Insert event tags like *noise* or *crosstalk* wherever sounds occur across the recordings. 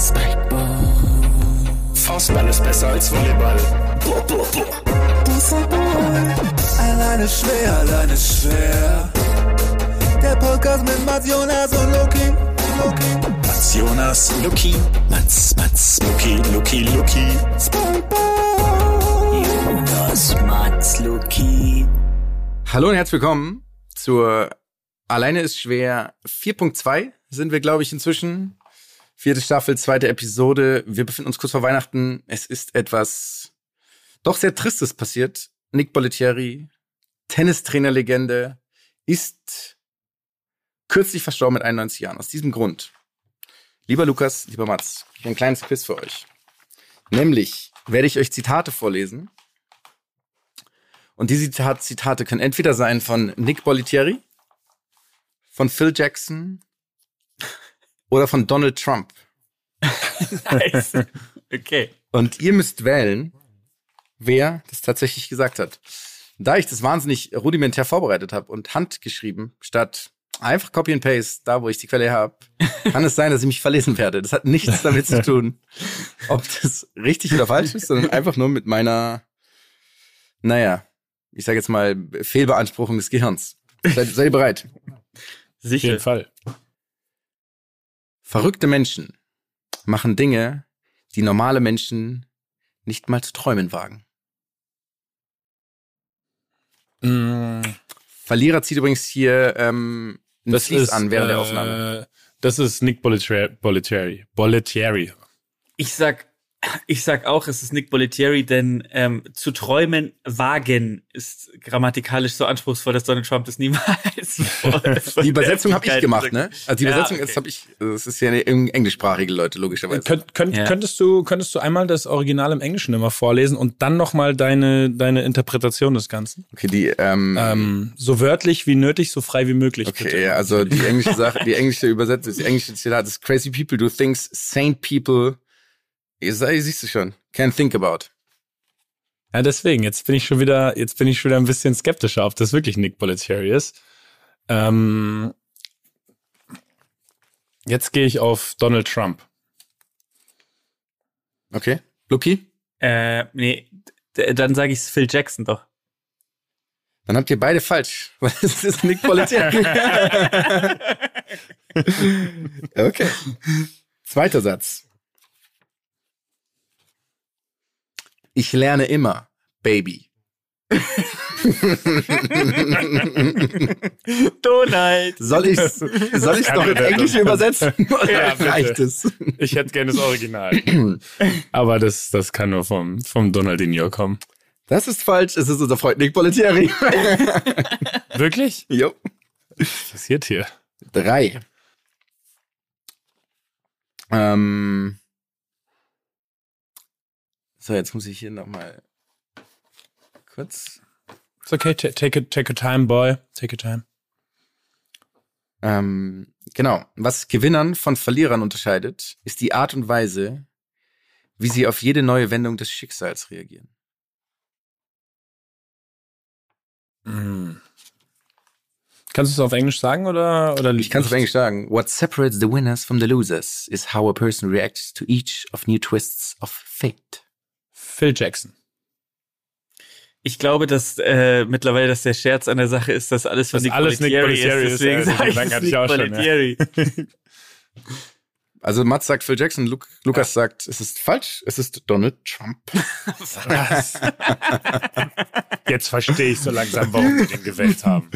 Spikeball. Faustball ist besser als Volleyball. Boah, boah, boah. Alleine schwer, alleine schwer. Der Podcast mit Mats Jonas und Loki. Loki. Mats Jonas, Luki. Mats, Mats, Luki, Luki, Luki. Spikeball. Jonas, Mats, Luki. Hallo und herzlich willkommen zur Alleine ist schwer 4.2 sind wir, glaube ich, inzwischen. Vierte Staffel, zweite Episode. Wir befinden uns kurz vor Weihnachten. Es ist etwas doch sehr Tristes passiert. Nick Bollettieri, Tennistrainerlegende, ist kürzlich verstorben mit 91 Jahren. Aus diesem Grund, lieber Lukas, lieber Mats, ich habe ein kleines Quiz für euch. Nämlich werde ich euch Zitate vorlesen. Und diese Zitat Zitate können entweder sein von Nick Bollettieri, von Phil Jackson oder von Donald Trump. *laughs* nice. Okay. Und ihr müsst wählen, wer das tatsächlich gesagt hat. Da ich das wahnsinnig rudimentär vorbereitet habe und handgeschrieben, statt einfach Copy and Paste, da wo ich die Quelle habe, kann es sein, dass ich mich verlesen werde. Das hat nichts damit zu tun, ob das richtig oder falsch ist, sondern einfach nur mit meiner, naja, ich sage jetzt mal, Fehlbeanspruchung des Gehirns. Seid, seid ihr bereit? Sicher. Auf jeden Fall. Verrückte Menschen machen Dinge, die normale Menschen nicht mal zu träumen wagen. Mm, Verlierer zieht übrigens hier ähm, ein das ist an während äh, der Aufnahme. Das ist Nick Bollettieri. Bollettieri. Bollettieri. Ich sag, ich sag auch, es ist Nick Bollettieri, denn ähm, zu träumen wagen ist grammatikalisch so anspruchsvoll, dass Donald Trump das niemals. *laughs* Die Übersetzung habe ich gemacht, ne? Also die Ja, Übersetzung okay. jetzt habe ich, das ist ja eine englischsprachige Leute, logischerweise. Könnt, könnt, Ja. könntest, du, könntest du einmal das Original im Englischen immer vorlesen und dann nochmal deine, deine Interpretation des Ganzen? Okay, die, ähm, Ähm, so wörtlich wie nötig, so frei wie möglich. okay, bitte. ja, also die englische Sache, die englische Übersetzung, das englische Zitat ist crazy people do things sane people, ihr sei- siehst du schon, can't think about. Ja, deswegen, jetzt bin ich schon wieder, jetzt bin ich schon wieder ein bisschen skeptischer, ob das wirklich Nick Bollettieri ist. Ähm, jetzt gehe ich auf Donald Trump. Okay, Lucky? Äh, nee, dann sage ich Phil Jackson doch. Dann habt ihr beide falsch, *laughs* weil es ist Nick Bollettieri. *laughs* okay. Zweiter Satz. Ich lerne immer, Baby. *laughs* Donald. Soll ich soll ich's noch ich in. Englisch übersetzen? *laughs* Oder Ja, reicht es? Ich hätte gerne das Original. *clears throat* Aber das, das kann nur vom, vom Donaldinho kommen. Das ist falsch. Es ist unser Freund Nick Bollettieri. *laughs* Wirklich? jo. Was passiert hier? Drei. Ähm. So, jetzt muss ich hier nochmal kurz. It's okay, ta- take a, take a time, boy. Take a time. Ähm, genau. Was Gewinnern von Verlierern unterscheidet, ist die Art und Weise, wie sie auf jede neue Wendung des Schicksals reagieren. Mm. Kannst du es auf Englisch sagen oder? oder Ich kann es auf Englisch sagen. What separates the winners from the losers is how a person reacts to each of new twists of fate. Phil Jackson. Ich glaube, dass äh, mittlerweile, dass der Scherz an der Sache ist, dass alles von Dass Nick alles Nick Bollettieri Bollettieri ist. ist, ja, Deswegen den sage ich es Nick schon, ja. *laughs* Also Mats sagt Phil Jackson, Lu Lukas sagt, es ist falsch, es ist Donald Trump. *laughs* Was? *laughs* Jetzt verstehe ich so langsam, warum wir den gewählt haben.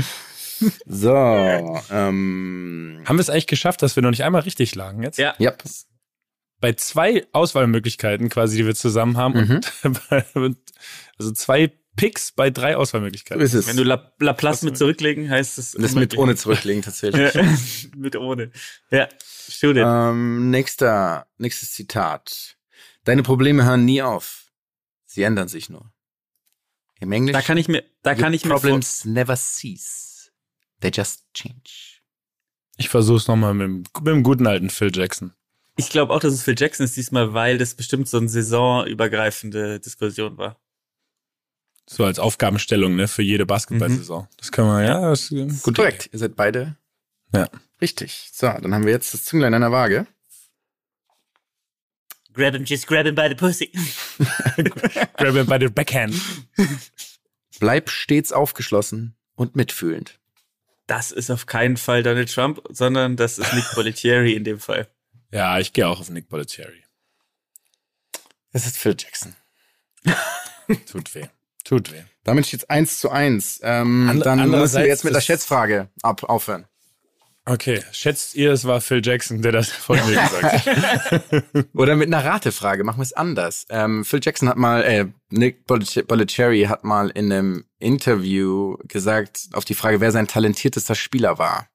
So, ähm, Haben wir es eigentlich geschafft, dass wir noch nicht einmal richtig lagen jetzt? Ja. ja, Bei zwei Auswahlmöglichkeiten quasi, die wir zusammen haben. Mhm. *laughs* Und, also zwei Picks bei drei so Auswahlmöglichkeiten. ist es. Wenn du La Laplace mit zurücklegen, heißt es. Das mit ohne zurücklegen tatsächlich. Ja, *laughs* mit ohne. Ja, stimmt. Ähm, nächster, nächstes Zitat. Deine Probleme hören nie auf. Sie ändern sich nur. Im Englisch. da kann ich mir, da kann ich mir Problems never cease. They just change. Ich versuch's nochmal mit, mit dem guten alten Phil Jackson. Ich glaube auch, dass es Phil Jackson ist diesmal, weil das bestimmt so eine saisonübergreifende Diskussion war. So als Aufgabenstellung, ne, für jede Basketballsaison. Das können wir, ja, das ist Gut korrekt. Ihr seid beide Ja. richtig. So, dann haben wir jetzt das Zünglein an der Waage. Grab him, just grab him by the pussy. *laughs* Grab him by the backhand. Bleib stets aufgeschlossen und mitfühlend. Das ist auf keinen Fall Donald Trump, sondern das ist Nick Bollettieri in dem Fall. Ja, ich gehe auch auf Nick Bollettieri. Es ist Phil Jackson. *laughs* Tut weh. Tut weh. Damit steht es 1 zu 1. Ähm, And- dann müssen wir jetzt mit der Schätzfrage ab, aufhören. Okay, schätzt ihr, es war Phil Jackson, der das von mir gesagt hat? *laughs* Oder mit einer Ratefrage, machen wir es anders. Ähm, Phil Jackson hat mal, äh, Nick Bollettieri hat mal in einem Interview gesagt, auf die Frage, wer sein talentiertester Spieler war.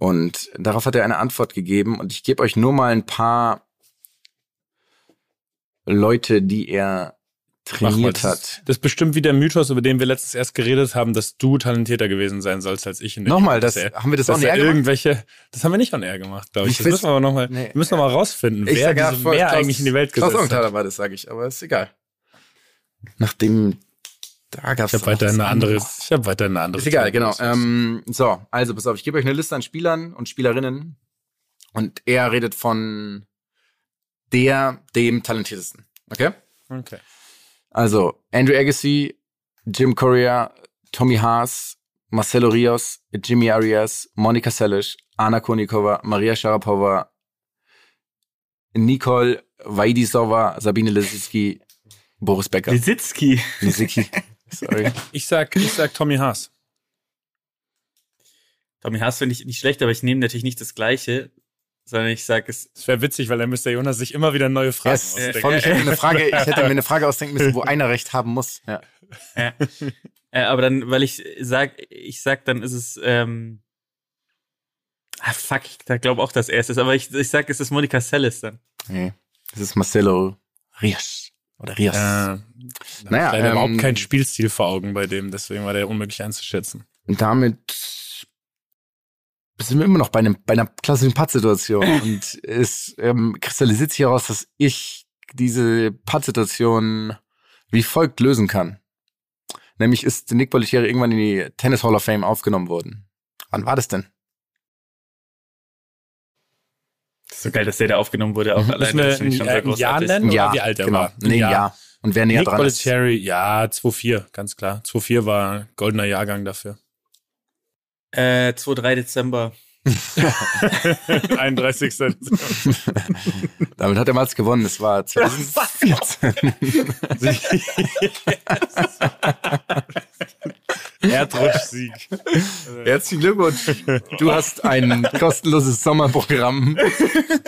Und darauf hat er eine Antwort gegeben und ich gebe euch nur mal ein paar Leute, die er mal, trainiert das, hat. ist, das ist bestimmt wie der Mythos, über den wir letztens erst geredet haben, dass du talentierter gewesen sein sollst als ich. Nochmal, das, er- haben wir das auch er näher gemacht? irgendwelche, das haben wir nicht on air gemacht, glaube ich. Ich Das müssen wir aber noch mal, Nee. wir müssen noch mal rausfinden, Ich wer diese voll, mehr Klaus- eigentlich in die Welt Klaus gesetzt hat. Augenthaler war das, sage ich, aber ist egal. Nachdem da gab's Ich habe weiter eine andere, ich habe weiter eine andere. Ist egal, genau. Ähm, so, also pass auf, ich gebe euch eine Liste an Spielern und Spielerinnen und er redet von der, dem talentiertesten. Okay? okay. Also Andrew Agassi, Jim Correa, Tommy Haas, Marcelo Rios, Jimmy Arias, Monika Seles, Anna Konikova, Maria Sharapova, Nicole Vaidisova, Sabine Lisicki, Boris Becker. Lisicki. Lisicki. *laughs* Sorry. *laughs* Ich sag, ich sag Tommy Haas. Tommy Haas finde ich nicht schlecht, aber ich nehme natürlich nicht das Gleiche, sondern ich sage es. Das wäre witzig, weil dann müsste Jonas sich immer wieder neue Fragen Yes, ausdenken. ich hätte eine Frage, ich hätte mir eine Frage ausdenken müssen, wo *laughs* einer recht haben muss. Ja. Ja. äh, aber dann, weil ich sag, ich sag, dann ist es. Ähm, ah, fuck, ich glaube auch, dass er es ist, aber ich, ich sag, es ist Monika Seles dann. Nee, das ist Marcelo Rios. Oder Rios. Äh, Naja, leider ähm, überhaupt kein Spielstil vor Augen bei dem, deswegen war der unmöglich einzuschätzen. Und damit sind wir immer noch bei, einem, bei einer klassischen Pattsituation. *laughs* Und es ähm, kristallisiert sich heraus, dass ich diese Pattsituation wie folgt lösen kann. Nämlich ist Nick Bollettieri irgendwann in die Tennis Hall of Fame aufgenommen worden. Wann war das denn? So geil, dass der da aufgenommen wurde, auch alleine. wir Das finde ich schon sehr äh, ein Jahr nennen Ja, wie alt er genau. war? Nee, Ein ja. Und wer näher Nick dran ist. Bollettieri, ja, 2-4, ganz klar. 2-4 war goldener Jahrgang dafür. Äh, 2-3 Dezember. *laughs* 31. *laughs* Damit hat er mal gewonnen. Es war 2014. *laughs* Erdrutschsieg. Herzlichen Glückwunsch. Du hast ein kostenloses Sommerprogramm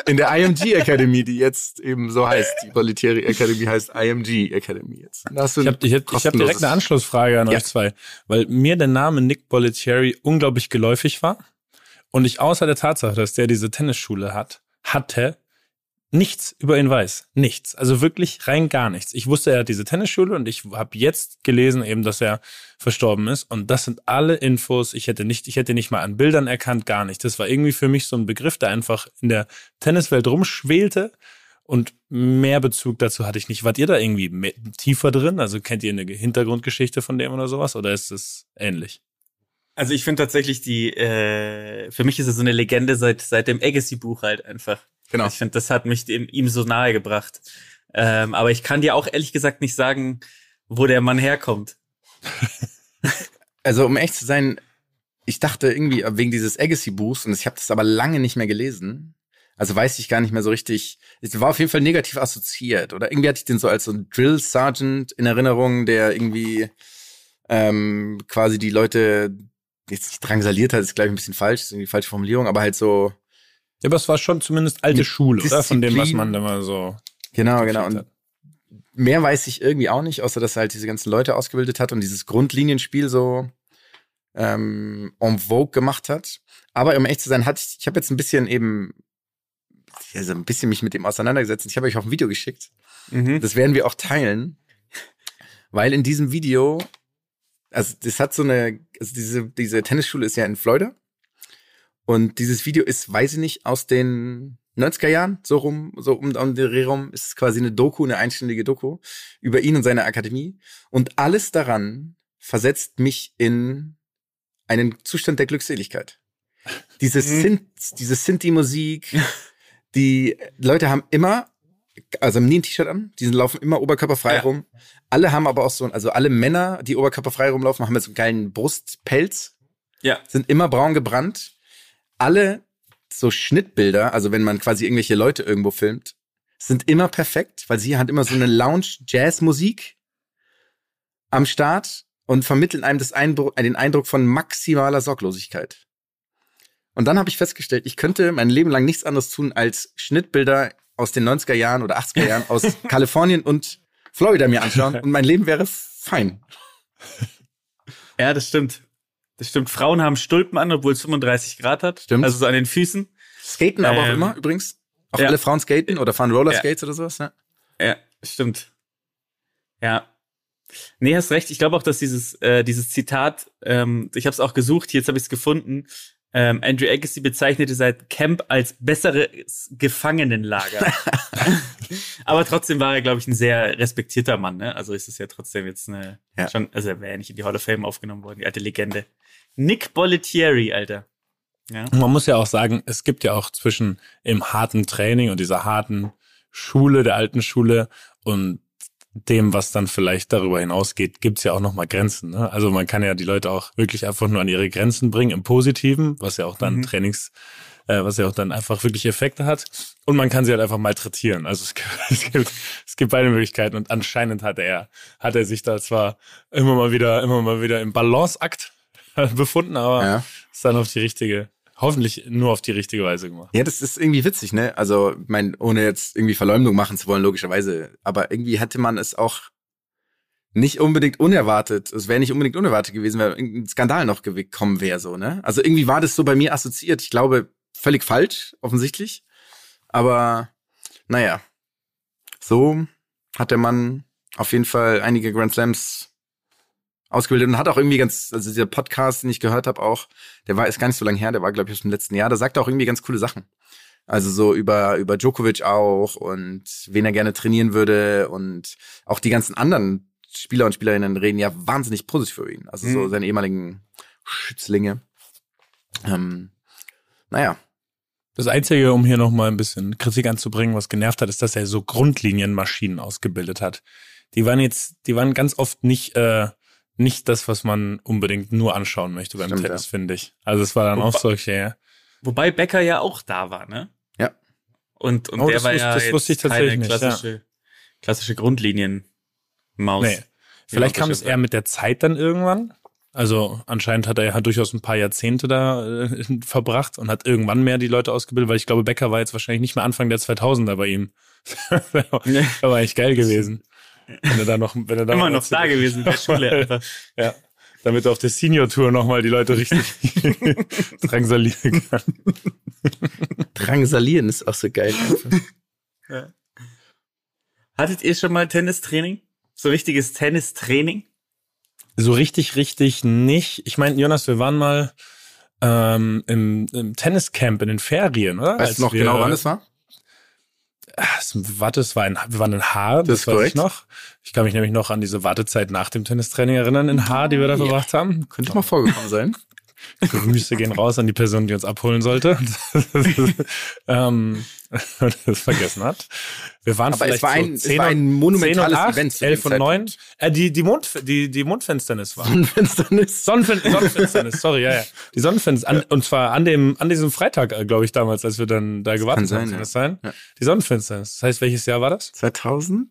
in der IMG Academy, die jetzt eben so heißt. Die Bollettieri Academy heißt IMG Academy jetzt. Da hast du Ich habe hab direkt eine Anschlussfrage an Ja. euch zwei, weil mir der Name Nick Bollettieri unglaublich geläufig war und ich außer der Tatsache, dass der diese Tennisschule hat, hatte, nichts über ihn weiß. Nichts. Also wirklich rein gar nichts. Ich wusste, er hat diese Tennisschule und ich habe jetzt gelesen eben, dass er verstorben ist. Und das sind alle Infos. Ich hätte nicht, ich hätte nicht mal an Bildern erkannt, gar nicht. Das war irgendwie für mich so ein Begriff, der einfach in der Tenniswelt rumschwelte. Und mehr Bezug dazu hatte ich nicht. Wart ihr da irgendwie tiefer drin? Also kennt ihr eine Hintergrundgeschichte von dem oder sowas? Oder ist es ähnlich? Also ich finde tatsächlich die, äh, für mich ist es so eine Legende seit, seit dem Agassi-Buch halt einfach. Genau. Ich finde, das hat mich dem, ihm so nahe gebracht. Ähm, aber ich kann dir auch ehrlich gesagt nicht sagen, wo der Mann herkommt. *laughs* Also um echt zu sein, ich dachte irgendwie wegen dieses Agassi-Buchs, und ich habe das aber lange nicht mehr gelesen, also weiß ich gar nicht mehr so richtig, es war auf jeden Fall negativ assoziiert. Oder irgendwie hatte ich den so als so ein Drill Sergeant in Erinnerung, der irgendwie ähm, quasi die Leute jetzt drangsaliert hat, ist gleich ein bisschen falsch, ist irgendwie die falsche Formulierung, aber halt so, Ja, aber es war schon zumindest alte Schule, oder? Von dem, was Disziplin. man da mal so. genau, genau. Und mehr weiß ich irgendwie auch nicht, außer dass er halt diese ganzen Leute ausgebildet hat und dieses Grundlinienspiel so ähm, en vogue gemacht hat. Aber um echt zu sein, hatte ich, ich habe jetzt ein bisschen eben, also ein bisschen mich mit dem auseinandergesetzt. Ich habe euch auch ein Video geschickt. Mhm. Das werden wir auch teilen, weil in diesem Video, also das hat so eine, also diese, diese Tennisschule ist ja in Florida. Und dieses Video ist, weiß ich nicht, aus den 90er Jahren, so rum, so um, um den Dreh rum, ist quasi eine Doku, eine einstündige Doku über ihn und seine Akademie. Und alles daran versetzt mich in einen Zustand der Glückseligkeit. Diese Mhm. Synth, diese Sinti-Musik, *laughs* Die Leute haben immer, also haben nie ein T-Shirt an, die laufen immer oberkörperfrei Ja. rum. Alle haben aber auch so, also alle Männer, die oberkörperfrei rumlaufen, haben jetzt so einen geilen Brustpelz, Ja. sind immer braun gebrannt. Alle so Schnittbilder, also wenn man quasi irgendwelche Leute irgendwo filmt, sind immer perfekt, weil sie hat immer so eine Lounge-Jazz-Musik am Start und vermitteln einem das Eindruck, den Eindruck von maximaler Sorglosigkeit. Und dann habe ich festgestellt, ich könnte mein Leben lang nichts anderes tun, als Schnittbilder aus den 90er Jahren oder 80er Jahren aus *laughs* Kalifornien und Florida mir anschauen und mein Leben wäre fein. Ja, das stimmt. Das stimmt. Frauen haben Stulpen an, obwohl es 35 Grad hat. Stimmt. Also so an den Füßen. Skaten aber auch Ähm, immer übrigens. Auch ja. alle Frauen skaten oder fahren Rollerskates oder sowas. Ja. Ja, stimmt. Ja. Nee, hast recht. Ich glaube auch, dass dieses, äh, dieses Zitat, ähm, ich habe es auch gesucht, jetzt habe ich es gefunden. Ähm, Andrew Agassi bezeichnete sein Camp als besseres Gefangenenlager. *laughs* Aber trotzdem war er, glaube ich, ein sehr respektierter Mann. Ne? Also ist es ja trotzdem jetzt eine, Ja. schon, also er wäre ja nicht in die Hall of Fame aufgenommen worden, die alte Legende. Nick Bollettieri, Alter. Ja. Man muss ja auch sagen, es gibt ja auch zwischen im harten Training und dieser harten Schule, der alten Schule und dem, was dann vielleicht darüber hinausgeht, gibt's ja auch nochmal Grenzen. Ne? Also man kann ja die Leute auch wirklich einfach nur an ihre Grenzen bringen, im Positiven, was ja auch dann Mhm. Trainings, äh, was ja auch dann einfach wirklich Effekte hat. Und man kann sie halt einfach malträtieren. Also es gibt, *laughs* es gibt, es gibt beide Möglichkeiten und anscheinend hat er, hat er sich da zwar immer mal wieder, immer mal wieder im Balanceakt *laughs* befunden, aber Ja. ist dann auf die richtige, hoffentlich nur auf die richtige Weise gemacht. ja, das ist irgendwie witzig, ne? Also, mein, ohne jetzt irgendwie Verleumdung machen zu wollen, logischerweise. Aber irgendwie hätte man es auch nicht unbedingt unerwartet. Es wäre nicht unbedingt unerwartet gewesen, wenn irgendein Skandal noch gekommen wäre, so, ne? Also irgendwie war das so bei mir assoziiert. Ich glaube, völlig falsch, offensichtlich. Aber naja, so hat der Mann auf jeden Fall einige Grand Slams ausgebildet und hat auch irgendwie ganz, also dieser Podcast, den ich gehört habe, auch, der war ist gar nicht so lange her, der war, glaube ich, aus dem letzten Jahr, da sagt er auch irgendwie ganz coole Sachen. Also so über, über Djokovic auch und wen er gerne trainieren würde und auch die ganzen anderen Spieler und Spielerinnen reden ja wahnsinnig positiv für ihn. Also so Mhm. seine ehemaligen Schützlinge. Ähm, naja, Das Einzige, um hier nochmal ein bisschen Kritik anzubringen, was genervt hat, ist, dass er so Grundlinienmaschinen ausgebildet hat. Die waren jetzt, die waren ganz oft nicht, äh, nicht das, was man unbedingt nur anschauen möchte beim Stimmt, Tennis, ja. finde ich. Also es war dann auch Wobei- solche, ja. Wobei Becker ja auch da war, ne? Ja. Und, und Oh, der das war ja das jetzt wusste ich tatsächlich keine nicht, ja. klassische, klassische Grundlinienmaus. Nee. Vielleicht kam es eher mit der Zeit dann irgendwann. Also anscheinend hat er ja durchaus ein paar Jahrzehnte da äh, *laughs* verbracht und hat irgendwann mehr die Leute ausgebildet, weil ich glaube, Becker war jetzt wahrscheinlich nicht mehr Anfang der 2000er bei ihm. *laughs* das war eigentlich geil gewesen. Wenn er da noch, wenn er da Immer noch da gewesen der Schule einfach. *laughs* Ja, damit er auf der Senior-Tour nochmal die Leute richtig *laughs* drangsalieren kann. Drangsalieren ist auch so geil. Hattet ihr schon mal Tennistraining? So richtiges Tennistraining? So richtig, richtig nicht. Ich meine, Jonas, wir waren mal ähm, im, im Tenniscamp in den Ferien, oder? Weißt Als du noch wir, genau, wann es war? Es- Warte, es war in, wir waren in Haar, das, ist weiß ich korrekt. noch. Ich kann mich nämlich noch an diese Wartezeit nach dem Tennistraining erinnern in Haar, die wir da verbracht haben. Könnte mal vorgekommen sein. Grüße gehen raus an die Person, die uns abholen sollte. *laughs* ähm, *laughs* das vergessen hat. Wir waren Aber vielleicht es war ein, so es war 10 ein monumentales 10 und 8, Event. zu 11 dem und 9. Zeitpunkt. Äh, die, die, Mond, die, die Mondfinsternis war. Sonnenfinsternis. Sonnenfin *laughs* Sonnenfinsternis, sorry, ja, ja. Die Sonnenfinsternis, an, und zwar an dem, an diesem Freitag, glaube ich, damals, als wir dann da gewartet sein, haben, soll ja. das sein? Ja. Die Sonnenfinsternis. Das heißt, welches Jahr war das? 2000?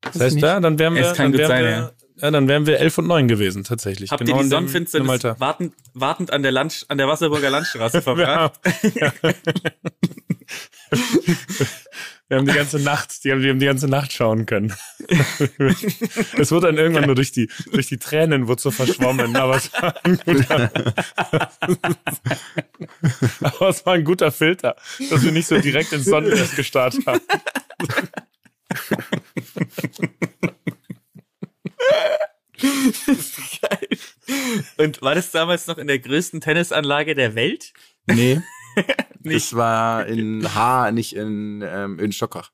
Das heißt, ja, dann wären wir, Es kann dann wären sein, wir, ja. Ja. dann wären wir 11 und 9 gewesen, tatsächlich. Habt Genau ihr die Sonnenfinsternis wartend, wartend an der Land, an der Wasserburger Landstraße *laughs* verbracht? haben, wir haben die ganze Nacht, die haben, wir haben die ganze Nacht schauen können. *laughs* es wurde dann irgendwann nur durch die, durch die Tränen wurde so verschwommen, aber es war ein guter, *laughs* aber es war ein guter Filter, dass wir nicht so direkt ins Sonnenlicht gestarrt haben. Geil. *laughs* Und war das damals noch in der größten Tennisanlage der Welt? Nee. *laughs* Das war in Haar, nicht in, ähm, in Stockach.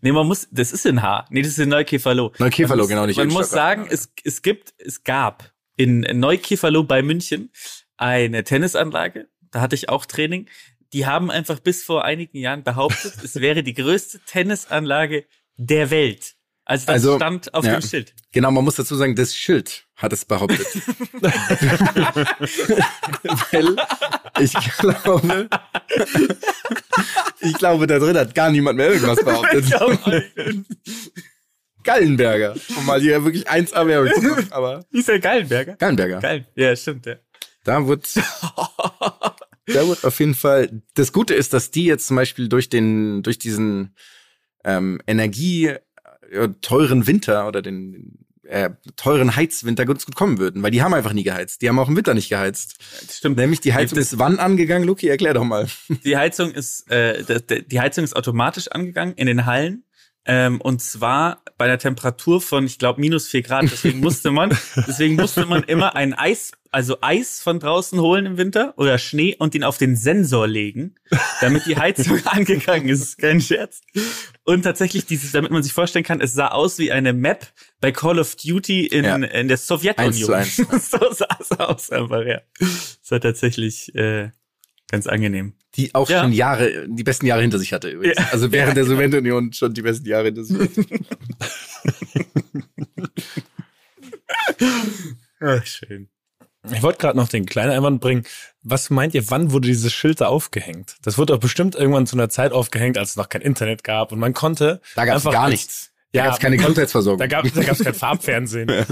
Nee, man muss, das ist in Haar. Nee, das ist in Neukäferloh. Neukäferloh, Man muss- genau, nicht Man muss sagen, es, es gibt, es gab in Neukäferloh bei München eine Tennisanlage. Da hatte ich auch Training. die haben einfach bis vor einigen Jahren behauptet, es wäre die größte Tennisanlage der Welt. Also das Also, stand auf ja. dem Schild. Genau, man muss dazu sagen, das Schild hat es behauptet. *laughs* *laughs* Weil ich glaube, ich glaube, da drin hat gar niemand mehr irgendwas *laughs* behauptet. Gallenberger, um mal hier wirklich 1A Werbung zu machen, aber Hieß der Gallenberger? Gallenberger. Geil. Ja, stimmt, ja. Da wird, da wird auf jeden Fall, das Gute ist, dass die jetzt zum Beispiel durch den, durch diesen ähm, Energie teuren Winter oder den äh, teuren Heizwinter ganz gut kommen würden, weil die haben einfach nie geheizt. Die haben auch im Winter nicht geheizt. Stimmt. Nämlich die Heizung ist wann angegangen, Luki? Erklär doch mal. Die Heizung ist, äh, die Heizung ist automatisch angegangen in den Hallen. Ähm, und zwar bei einer Temperatur von, ich glaube, minus vier Grad. Deswegen musste man, *laughs* deswegen musste man immer ein Eis, also Eis von draußen holen im Winter oder Schnee und ihn auf den Sensor legen, damit die Heizung *laughs* angegangen ist. Kein Scherz. Und tatsächlich dieses, damit man sich vorstellen kann, es sah aus wie eine Map bei Call of Duty in, Ja. in der Sowjetunion. Eins zu *laughs* so sah es aus einfach, ja. Das war tatsächlich äh, ganz angenehm. Die auch Ja. schon Jahre, die besten Jahre hinter sich hatte übrigens. Ja. Also während der Sowjetunion schon die besten Jahre hinter sich hatte. *laughs* Ach, schön. Ich wollte gerade noch den kleinen Einwand bringen. Was meint ihr, wann wurde dieses Schild da aufgehängt? Das wurde doch bestimmt irgendwann zu einer Zeit aufgehängt, als es noch kein Internet gab und man konnte Da gab es gar nichts. Da Ja, gab es keine Gesundheitsversorgung. Da gab da gab's kein *laughs* Farbfernsehen. *laughs*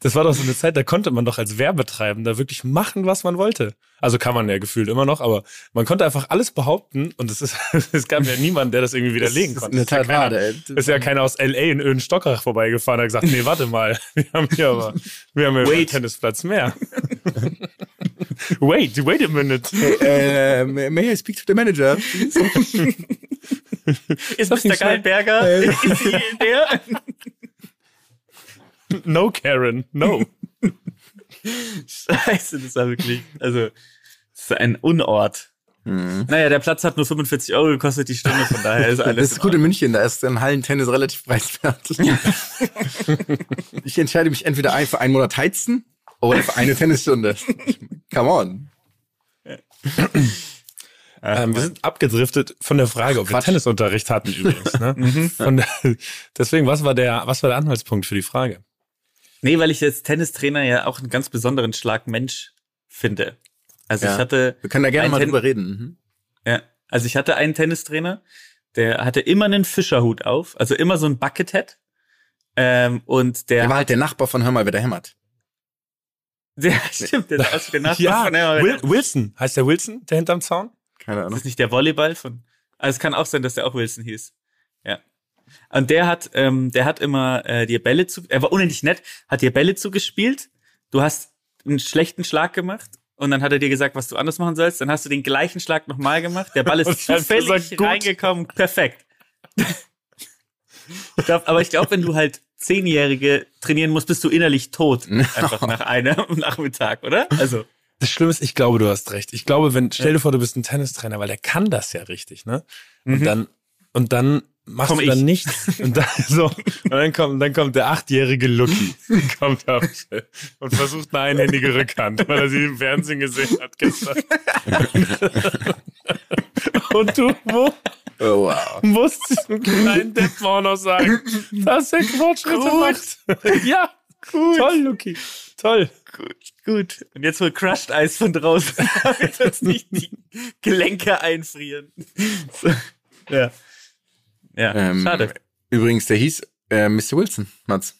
Das war doch so eine Zeit, da konnte man doch als Werbetreibender wirklich machen, was man wollte. Also kann man ja gefühlt immer noch, aber man konnte einfach alles behaupten und es ist, *laughs* es gab ja niemanden, der das irgendwie widerlegen Das ist konnte. der Es ist ja keiner- ist ja keiner aus LA in Öden Stockach vorbeigefahren und hat gesagt, nee, warte mal, *laughs* wir haben hier aber, wir haben hier einen. Tennisplatz mehr. *laughs* wait, wait a minute. äh, may I speak to the manager? Ist Sag Mr. Geilberger? Ist sie der? No, Karen, no. *laughs* Scheiße, das war wirklich, also, das ist ein Unort. Naja, der Platz hat nur 45 Euro gekostet, die Stunde, von daher ist Das alles. ist gut in München, da ist ein Hallentennis relativ preiswert. *laughs* ich entscheide mich entweder für einen Monat heizen oder für eine Tennisstunde. *laughs* Come on. Ähm, wir sind abgedriftet von der Frage, ob wir Quatsch. Tennisunterricht hatten übrigens. Ne? Von der, deswegen, was war der, was war der Anhaltspunkt für die Frage? Nee, weil ich als Tennistrainer ja auch einen ganz besonderen Schlag Mensch finde. Also Ja. ich hatte, Wir können da gerne mal Ten- drüber reden. Mhm. ja, also ich hatte einen Tennistrainer, der hatte immer einen Fischerhut auf, also immer so ein Buckethead. Ähm, und der, Der war halt der Nachbar von Hör mal, wer da hämmert. der *laughs* stimmt, der, also der Nachbar Ja, von der, Wil Wilson. Heißt der Wilson, der hinterm Zaun? Keine Ist Ahnung. das nicht der Volleyball von? Also es kann auch sein, dass der auch Wilson hieß. Und der hat, ähm, der hat immer äh, dir Bälle zu, er war unendlich nett, hat dir Bälle zugespielt. Du hast einen schlechten Schlag gemacht und dann hat er dir gesagt, was du anders machen sollst. Dann hast du den gleichen Schlag nochmal gemacht. Der Ball *laughs* ist zufällig gesagt, gut. reingekommen. Perfekt. ich glaub, aber ich glaube, wenn du halt Zehnjährige trainieren musst, bist du innerlich tot. *laughs* Einfach nach einem *laughs* Nachmittag, oder? Also. Das Schlimme ist, ich glaube, du hast recht. Ich glaube, wenn, stell dir vor, du bist ein Tennistrainer, weil der kann das ja richtig, ne? Und Mhm. dann, und dann machst Komm du dann ich. nichts. *laughs* Und dann, so, und dann kommt, dann kommt der achtjährige Lucky, *laughs* kommt auf und versucht eine einhändige Rückhand, weil er sie im Fernsehen gesehen hat gestern. *laughs* und du mu- Oh, wow. musst diesem kleinen Depp auch noch sagen, dass er Fortschritte macht. Ja, toll, Lucky. Toll. Gut, gut. Und jetzt wohl Crushed Eis von draußen, damit uns nicht die Gelenke einfrieren. So. Ja. Ja, Ähm, schade. Übrigens, der hieß äh, Mr. Wilson, Mats.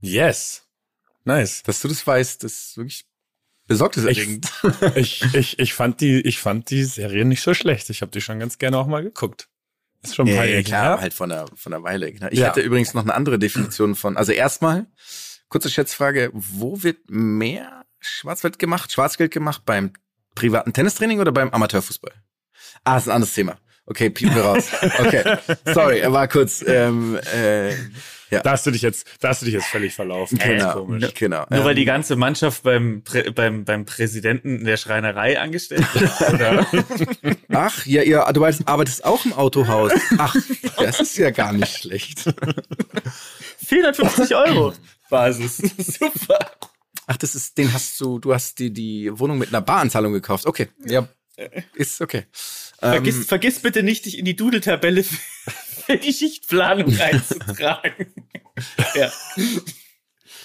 Yes. Nice. Dass du das weißt, das ist wirklich besorgniserregend. Ich, ich, ich, fand die, ich fand die Serie nicht so schlecht. Ich habe die schon ganz gerne auch mal geguckt. Ist schon ein Ja, paar ja, Jahre klar, halt von der, von der Weile. Genau. Ich Ja. hatte übrigens noch eine andere Definition von, also erstmal, kurze Schätzfrage, wo wird mehr Schwarzgeld gemacht, Schwarzgeld gemacht, beim privaten Tennistraining oder beim Amateurfußball? Ah, ist ein anderes Thema. Okay, piepen wir raus. Okay, sorry, er war kurz, ähm, äh, ja, Da hast du dich jetzt, da hast du dich jetzt völlig verlaufen. Ganz genau, komisch. genau. Nur weil ähm, die ganze Mannschaft beim, Prä beim, beim Präsidenten der Schreinerei angestellt ist? Oder? *laughs* Ach, ja, ihr du weißt, arbeitest auch im Autohaus. Ach, das ist ja gar nicht schlecht. 450 Euro Basis. Super. Ach, das ist, den hast du, du hast die, die Wohnung mit einer Baranzahlung gekauft. Okay, ja, ist okay. Vergiss, Ähm, vergiss bitte nicht, dich in die Doodle-Tabelle für, die Schichtplanung *laughs* einzutragen. ja.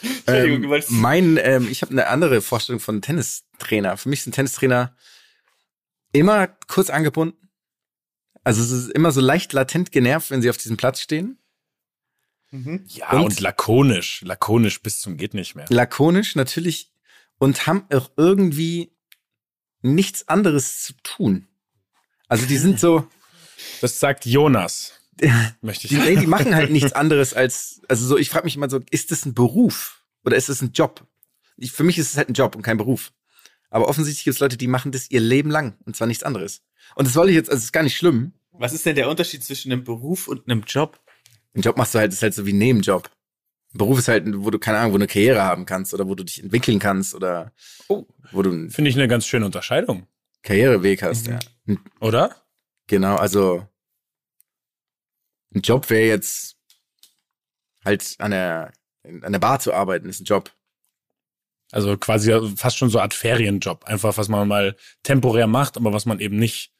Entschuldigung, ähm, du wolltest. mein, ähm, ich habe eine andere Vorstellung von Tennistrainer. Für mich sind Tennistrainer immer kurz angebunden. Also es ist immer so leicht latent genervt, wenn sie auf diesem Platz stehen. Mhm. Ja, Und- und, lakonisch. Lakonisch bis zum geht nicht mehr. Lakonisch natürlich und haben auch irgendwie nichts anderes zu tun. Also die sind so, Das sagt Jonas. *laughs* Möchte die, ich. nee, die machen halt *laughs* nichts anderes als, also so, ich frage mich immer so, ist das ein Beruf oder ist das ein Job? Ich, für mich ist es halt ein Job und kein Beruf. Aber offensichtlich gibt es Leute, die machen das ihr Leben lang und zwar nichts anderes. Und das soll ich jetzt, also es ist gar nicht schlimm. Was ist denn der Unterschied zwischen einem Beruf und einem Job? Ein Job machst du halt, ist halt so wie ein Nebenjob. Ein Beruf ist halt, wo du, keine Ahnung, wo du eine Karriere haben kannst oder wo du dich entwickeln kannst oder Oh. wo du Finde ich eine ganz schöne Unterscheidung, Karriereweg hast, Mhm. ja. Oder? Genau, also ein Job wäre jetzt halt an der, an der Bar zu arbeiten, ist ein Job. Also quasi fast schon so eine Art Ferienjob. Einfach, was man mal temporär macht, aber was man eben nicht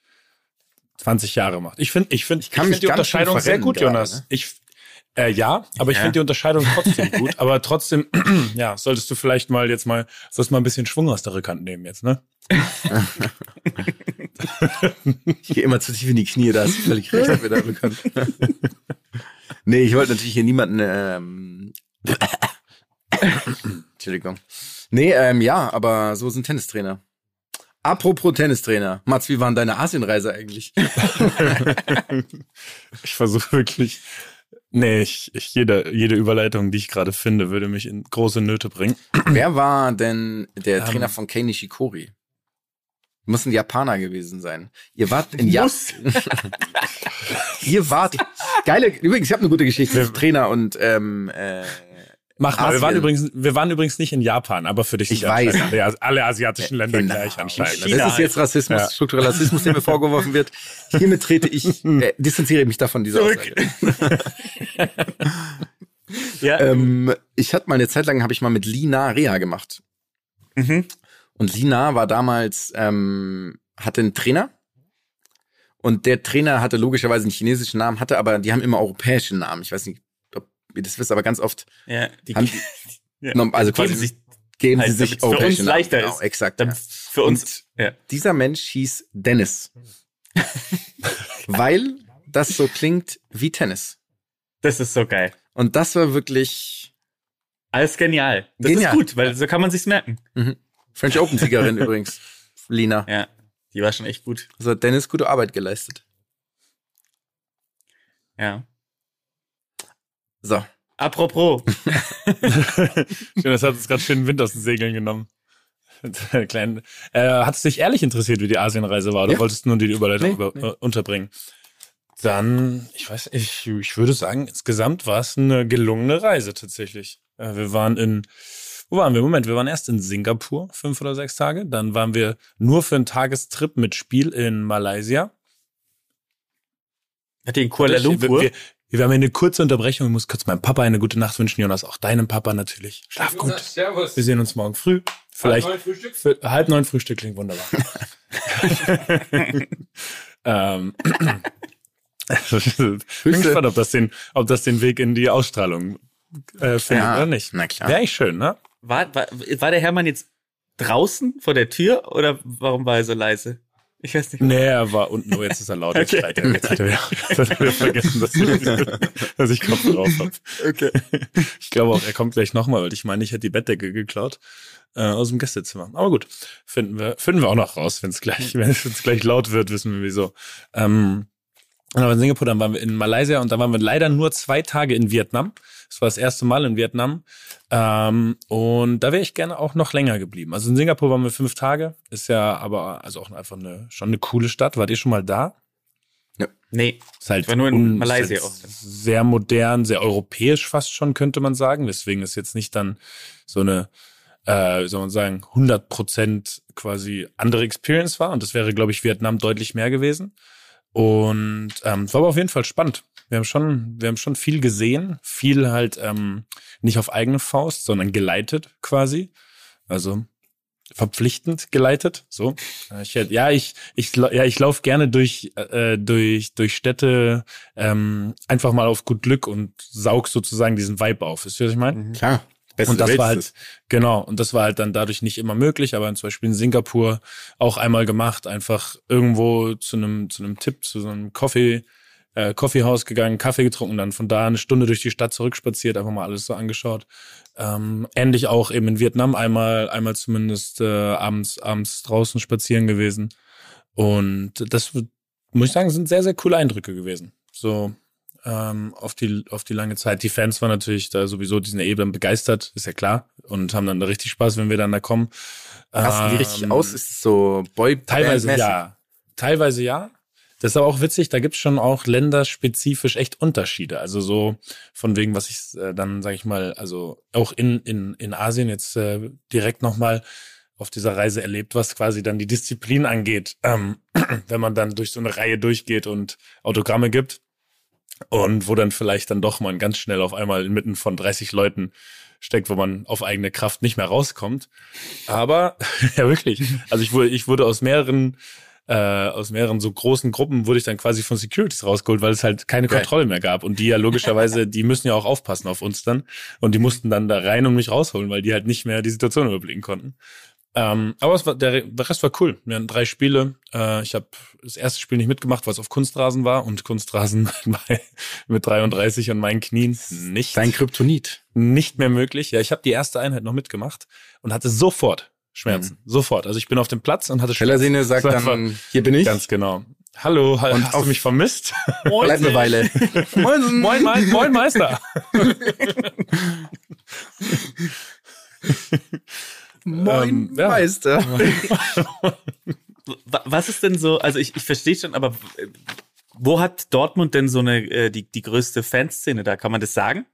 20 Jahre macht. Ich finde, ich finde, ich, kann find mich die Unterscheidung sehr gut, gerade, Jonas. ne? Ich, äh, ja, aber ich Ja. finde die Unterscheidung trotzdem *laughs* gut. Aber trotzdem, *clears throat* ja, solltest du vielleicht mal jetzt mal, sollst mal ein bisschen Schwung aus der Rückhand nehmen jetzt, ne? Ich gehe immer zu tief in die Knie, da hast du völlig recht, mir da bekommen. nee, ich wollte natürlich hier niemanden, ähm, Entschuldigung. Nee, ähm, ja, aber so sind Tennistrainer. Apropos Tennistrainer. Mats, wie war denn deine Asienreise eigentlich? *laughs* Ich versuche wirklich. Nee, ich, ich, jede, jede Überleitung, die ich gerade finde, würde mich in große Nöte bringen. Wer war denn der Ähm. Trainer von Kei Nishikori? Muss ein Japaner gewesen sein. Ihr wart in Japan. *laughs* Ihr wart. Geile, übrigens, ich habe eine gute Geschichte zu Trainer und ähm, äh, Mach mal, wir waren, übrigens, wir waren übrigens nicht in Japan, aber für dich Ich weiß. Alle, alle asiatischen Länder Genau. gleich anscheinend. Das China ist jetzt Rassismus, Ja. struktureller Rassismus, der mir vorgeworfen wird. Hiermit trete ich, *laughs* äh, distanziere mich davon, dieser Zurück. Aussage. *laughs* Ja. Ähm, ich hatte mal eine Zeit lang, habe ich mal mit Lina Reha gemacht. Mhm. Und Lina war damals, ähm, hatte einen Trainer. Und der Trainer hatte logischerweise einen chinesischen Namen, hatte aber, die haben immer europäische Namen. Ich weiß nicht, ob ihr das wisst, aber ganz oft ja. Die, haben, *laughs* ja. also geben quasi sich geben sie halt, sich damit's für europäische uns Namen. leichter genau, ist. Exakt. dann Ja. für uns. ja. Dieser Mensch hieß Dennis. *laughs* weil das so klingt wie Tennis. Das ist so geil. Und das war wirklich Alles genial. Das Genial. ist gut, weil so kann man sich's merken. French Open-Siegerin *laughs* übrigens. Lina. Ja. Die war schon echt gut. Also hat Dennis gute Arbeit geleistet. Ja. So. Apropos. *laughs* Schön, das hat uns gerade schön Wind aus den Segeln genommen. *laughs* Kleinen, äh, hat es dich ehrlich interessiert, wie die Asienreise war, oder Ja. wolltest du nur die Überleitung Nee, über, nee. Äh, unterbringen? Dann, ich weiß, ich, ich würde sagen, insgesamt war es eine gelungene Reise tatsächlich. Äh, wir waren in, wo waren wir? Moment, wir waren erst in Singapur, fünf oder sechs Tage. Dann waren wir nur für einen Tagestrip mit Spiel in Malaysia. Hat die in Kuala Lumpur? Wir, wir, wir haben hier eine kurze Unterbrechung. Ich muss kurz meinem Papa eine gute Nacht wünschen, Jonas. Auch deinem Papa natürlich. Schlaf gut. Servus. Wir sehen uns morgen früh. Vielleicht für, halb neun Frühstück klingt wunderbar. *laughs* ähm, *laughs* bin gespannt, ob das den, ob das den Weg in die Ausstrahlung äh, findet Ja, oder nicht. na klar. Wäre echt schön, ne? War, war, war der Hermann jetzt draußen vor der Tür oder warum war er so leise? Ich weiß nicht. Nee, er war unten, nur jetzt ist er laut. Jetzt, Okay. schreit er. jetzt hat er wieder, jetzt hat er vergessen, dass ich, dass ich Kopf drauf habe. Okay. Ich glaube auch, er kommt gleich nochmal, weil ich meine, ich hätte die Bettdecke geklaut äh, aus dem Gästezimmer. Aber gut, finden wir, finden wir auch noch raus, wenn es gleich, wenn es jetzt gleich laut wird, wissen wir wieso. Ähm, dann waren wir in Singapur, dann waren wir in Malaysia und dann waren wir leider nur zwei Tage in Vietnam. Das war das erste Mal in Vietnam. Ähm, und da wäre ich gerne auch noch länger geblieben. Also in Singapur waren wir fünf Tage. Ist ja aber also auch einfach eine schon eine coole Stadt. Wart ihr schon mal da? Nee. Ist halt Ich war nur in Malaysia auch. Sehr modern, sehr europäisch fast schon, könnte man sagen. Deswegen ist jetzt nicht dann so eine, äh, wie soll man sagen, 100 Prozent quasi andere Experience war. Und das wäre, glaube ich, Vietnam deutlich mehr gewesen. Und ähm, es war aber auf jeden Fall spannend. Wir haben schon, wir haben schon viel gesehen, viel halt ähm, nicht auf eigene Faust, sondern geleitet quasi. Also verpflichtend geleitet. So, ich, ja, ich, ich, ja, ich laufe gerne durch äh, durch durch Städte ähm, einfach mal auf gut Glück und saug sozusagen diesen Vibe auf. Ist was ich meine? Klar. Beste und das war halt genau und das war halt dann dadurch nicht immer möglich, aber zum Beispiel in Singapur auch einmal gemacht, einfach irgendwo zu einem zu einem Tipp zu so einem Coffee äh, Coffeehaus gegangen, Kaffee getrunken, dann von da eine Stunde durch die Stadt zurückspaziert, einfach mal alles so angeschaut. Ähm, ähnlich auch eben in Vietnam einmal, einmal zumindest äh, abends, abends draußen spazieren gewesen. Und das muss ich sagen, sind sehr, sehr coole Eindrücke gewesen. So ähm, auf die auf die lange Zeit. Die Fans waren natürlich da sowieso, die sind ja eben begeistert, ist ja klar, und haben dann da richtig Spaß, wenn wir dann da kommen. Rasten die richtig Ähm, aus? Ist es so Boy Teilweise ja. Teilweise ja. Das ist aber auch witzig, da gibt's schon auch länderspezifisch echt Unterschiede. Also so von wegen, was ich äh, dann, sage ich mal, also auch in, in, in Asien jetzt äh, direkt nochmal auf dieser Reise erlebt, was quasi dann die Disziplin angeht, ähm, *clears throat* wenn man dann durch so eine Reihe durchgeht und Autogramme gibt und wo dann vielleicht dann doch man ganz schnell auf einmal inmitten von 30 Leuten steckt, wo man auf eigene Kraft nicht mehr rauskommt. Aber *laughs* ja wirklich, also ich wurde, ich wurde aus mehreren äh, aus mehreren so großen Gruppen wurde ich dann quasi von Securities rausgeholt, weil es halt keine Geil. Kontrolle mehr gab. Und die ja logischerweise, *laughs* die müssen ja auch aufpassen auf uns dann. Und die mussten dann da rein und mich rausholen, weil die halt nicht mehr die Situation überblicken konnten. Ähm, aber es war, der, der Rest war cool. Wir hatten drei Spiele. Äh, ich habe das erste Spiel nicht mitgemacht, weil es auf Kunstrasen war. Und Kunstrasen *laughs* mit 33 an meinen Knien nicht Dein Kryptonit. nicht mehr möglich. Ja, ich habe die erste Einheit noch mitgemacht und hatte sofort Schmerzen. Sofort. Also ich bin auf dem Platz und hatte Kellersehne sagt Das war dann, hier bin ich. Ganz genau. Hallo, ha- Und hast auf- du mich vermisst? *laughs* Bleib eine Weile. Moin. *laughs* moin, moin, moin, Meister. Moin, Ähm, ja. Meister. *laughs* Wa- Was ist denn so, also ich, ich verstehe schon, aber äh, wo hat Dortmund denn so eine, äh, die, die größte Fanszene da? Kann man das sagen?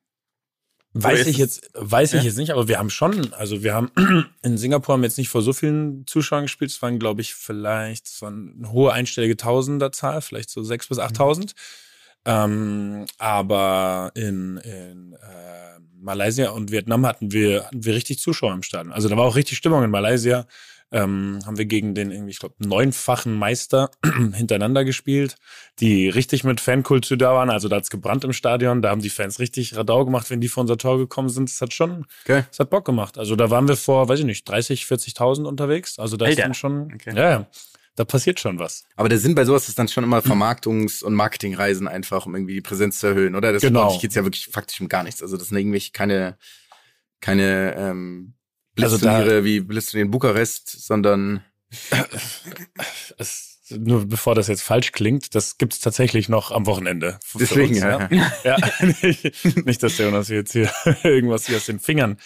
Weiß ich jetzt, weiß ich Ja? jetzt nicht, aber wir haben schon, also wir haben *clears throat* in Singapur haben wir jetzt nicht vor so vielen Zuschauern gespielt. Es waren, glaube ich, vielleicht so eine hohe einstellige Tausenderzahl, vielleicht so sechs bis achttausend. Ähm, aber in, in äh, Malaysia und Vietnam hatten wir, hatten wir richtig Zuschauer im Stadion. Also da war auch richtig Stimmung in Malaysia. Ähm, haben wir gegen den irgendwie, ich glaube, neunfachen Meister *clears throat* hintereinander gespielt, die richtig mit Fankultur da waren. Also da hat's gebrannt im Stadion. Da haben die Fans richtig Radau gemacht, wenn die vor unser Tor gekommen sind. Das hat schon, Okay. das hat Bock gemacht. Also da waren wir vor, weiß ich nicht, 30, 40.000 unterwegs. Also da ist dann schon, Okay. ja, ja, da passiert schon was. Aber der Sinn bei sowas ist dann schon immer Vermarktungs- und Marketingreisen einfach, um irgendwie die Präsenz zu erhöhen, oder? Das Genau. geht's ja wirklich faktisch um gar nichts. Also das sind irgendwie keine, keine ähm, Also da- Blitzturniere wie Blitzturnier in Bukarest, sondern es, nur bevor das jetzt falsch klingt, das gibt's tatsächlich noch am Wochenende. Deswegen, uns, ja. ja. *laughs* nicht, nicht, dass der uns jetzt hier *laughs* irgendwas hier aus den Fingern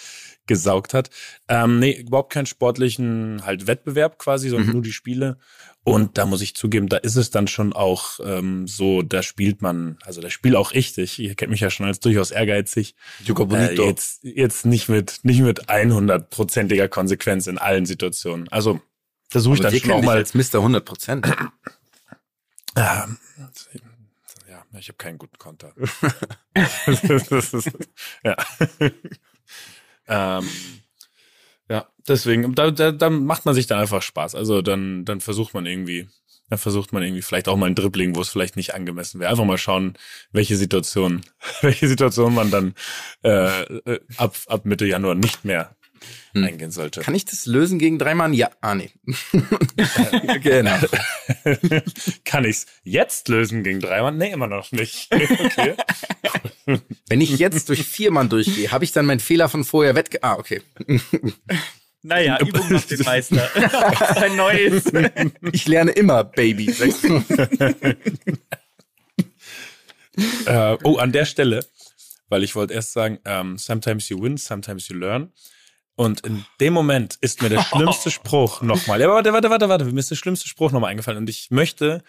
gesaugt hat. Ähm, nee, überhaupt keinen sportlichen halt Wettbewerb quasi, sondern Mhm. nur die Spiele. Und da muss ich zugeben, da ist es dann schon auch ähm, so, da spielt man, also da spiele auch ich, ich, ihr kennt mich ja schon als durchaus ehrgeizig, Yuko äh, Bonito. jetzt, jetzt nicht mit nicht mit 100-prozentiger Konsequenz in allen Situationen. Also versuche ich dann schon auch mal als Mr. 100 Prozent. *clears throat* ähm, ja, ich habe keinen guten Konter. das *laughs* ist, *laughs* ja. Ähm, ja, deswegen, da, da, da macht man sich dann einfach Spaß. Also dann, dann versucht man irgendwie, dann versucht man irgendwie vielleicht auch mal ein Dribbling, wo es vielleicht nicht angemessen wäre. Einfach mal schauen, welche Situation, *laughs* welche Situation man dann äh, äh, ab, ab Mitte Januar nicht mehr Hm. eingehen sollte. Kann ich das lösen gegen drei Mann? Ja. Ah, nee. *laughs* genau. *laughs* Kann ich's jetzt lösen gegen drei Mann? Nee, immer noch nicht. *laughs* Okay. Wenn ich jetzt durch vier Mann durchgehe, habe ich dann meinen Fehler von vorher wettge... Ah, okay. Naja, Übung macht den Meister. Ein neues. Ich lerne immer, Baby. Äh, oh, an der Stelle, weil ich wollte erst sagen, ähm, sometimes you win, sometimes you learn. Und in dem Moment ist mir der *laughs* schlimmste Spruch nochmal, ja, warte, warte, warte, warte, mir ist der schlimmste Spruch nochmal eingefallen und ich möchte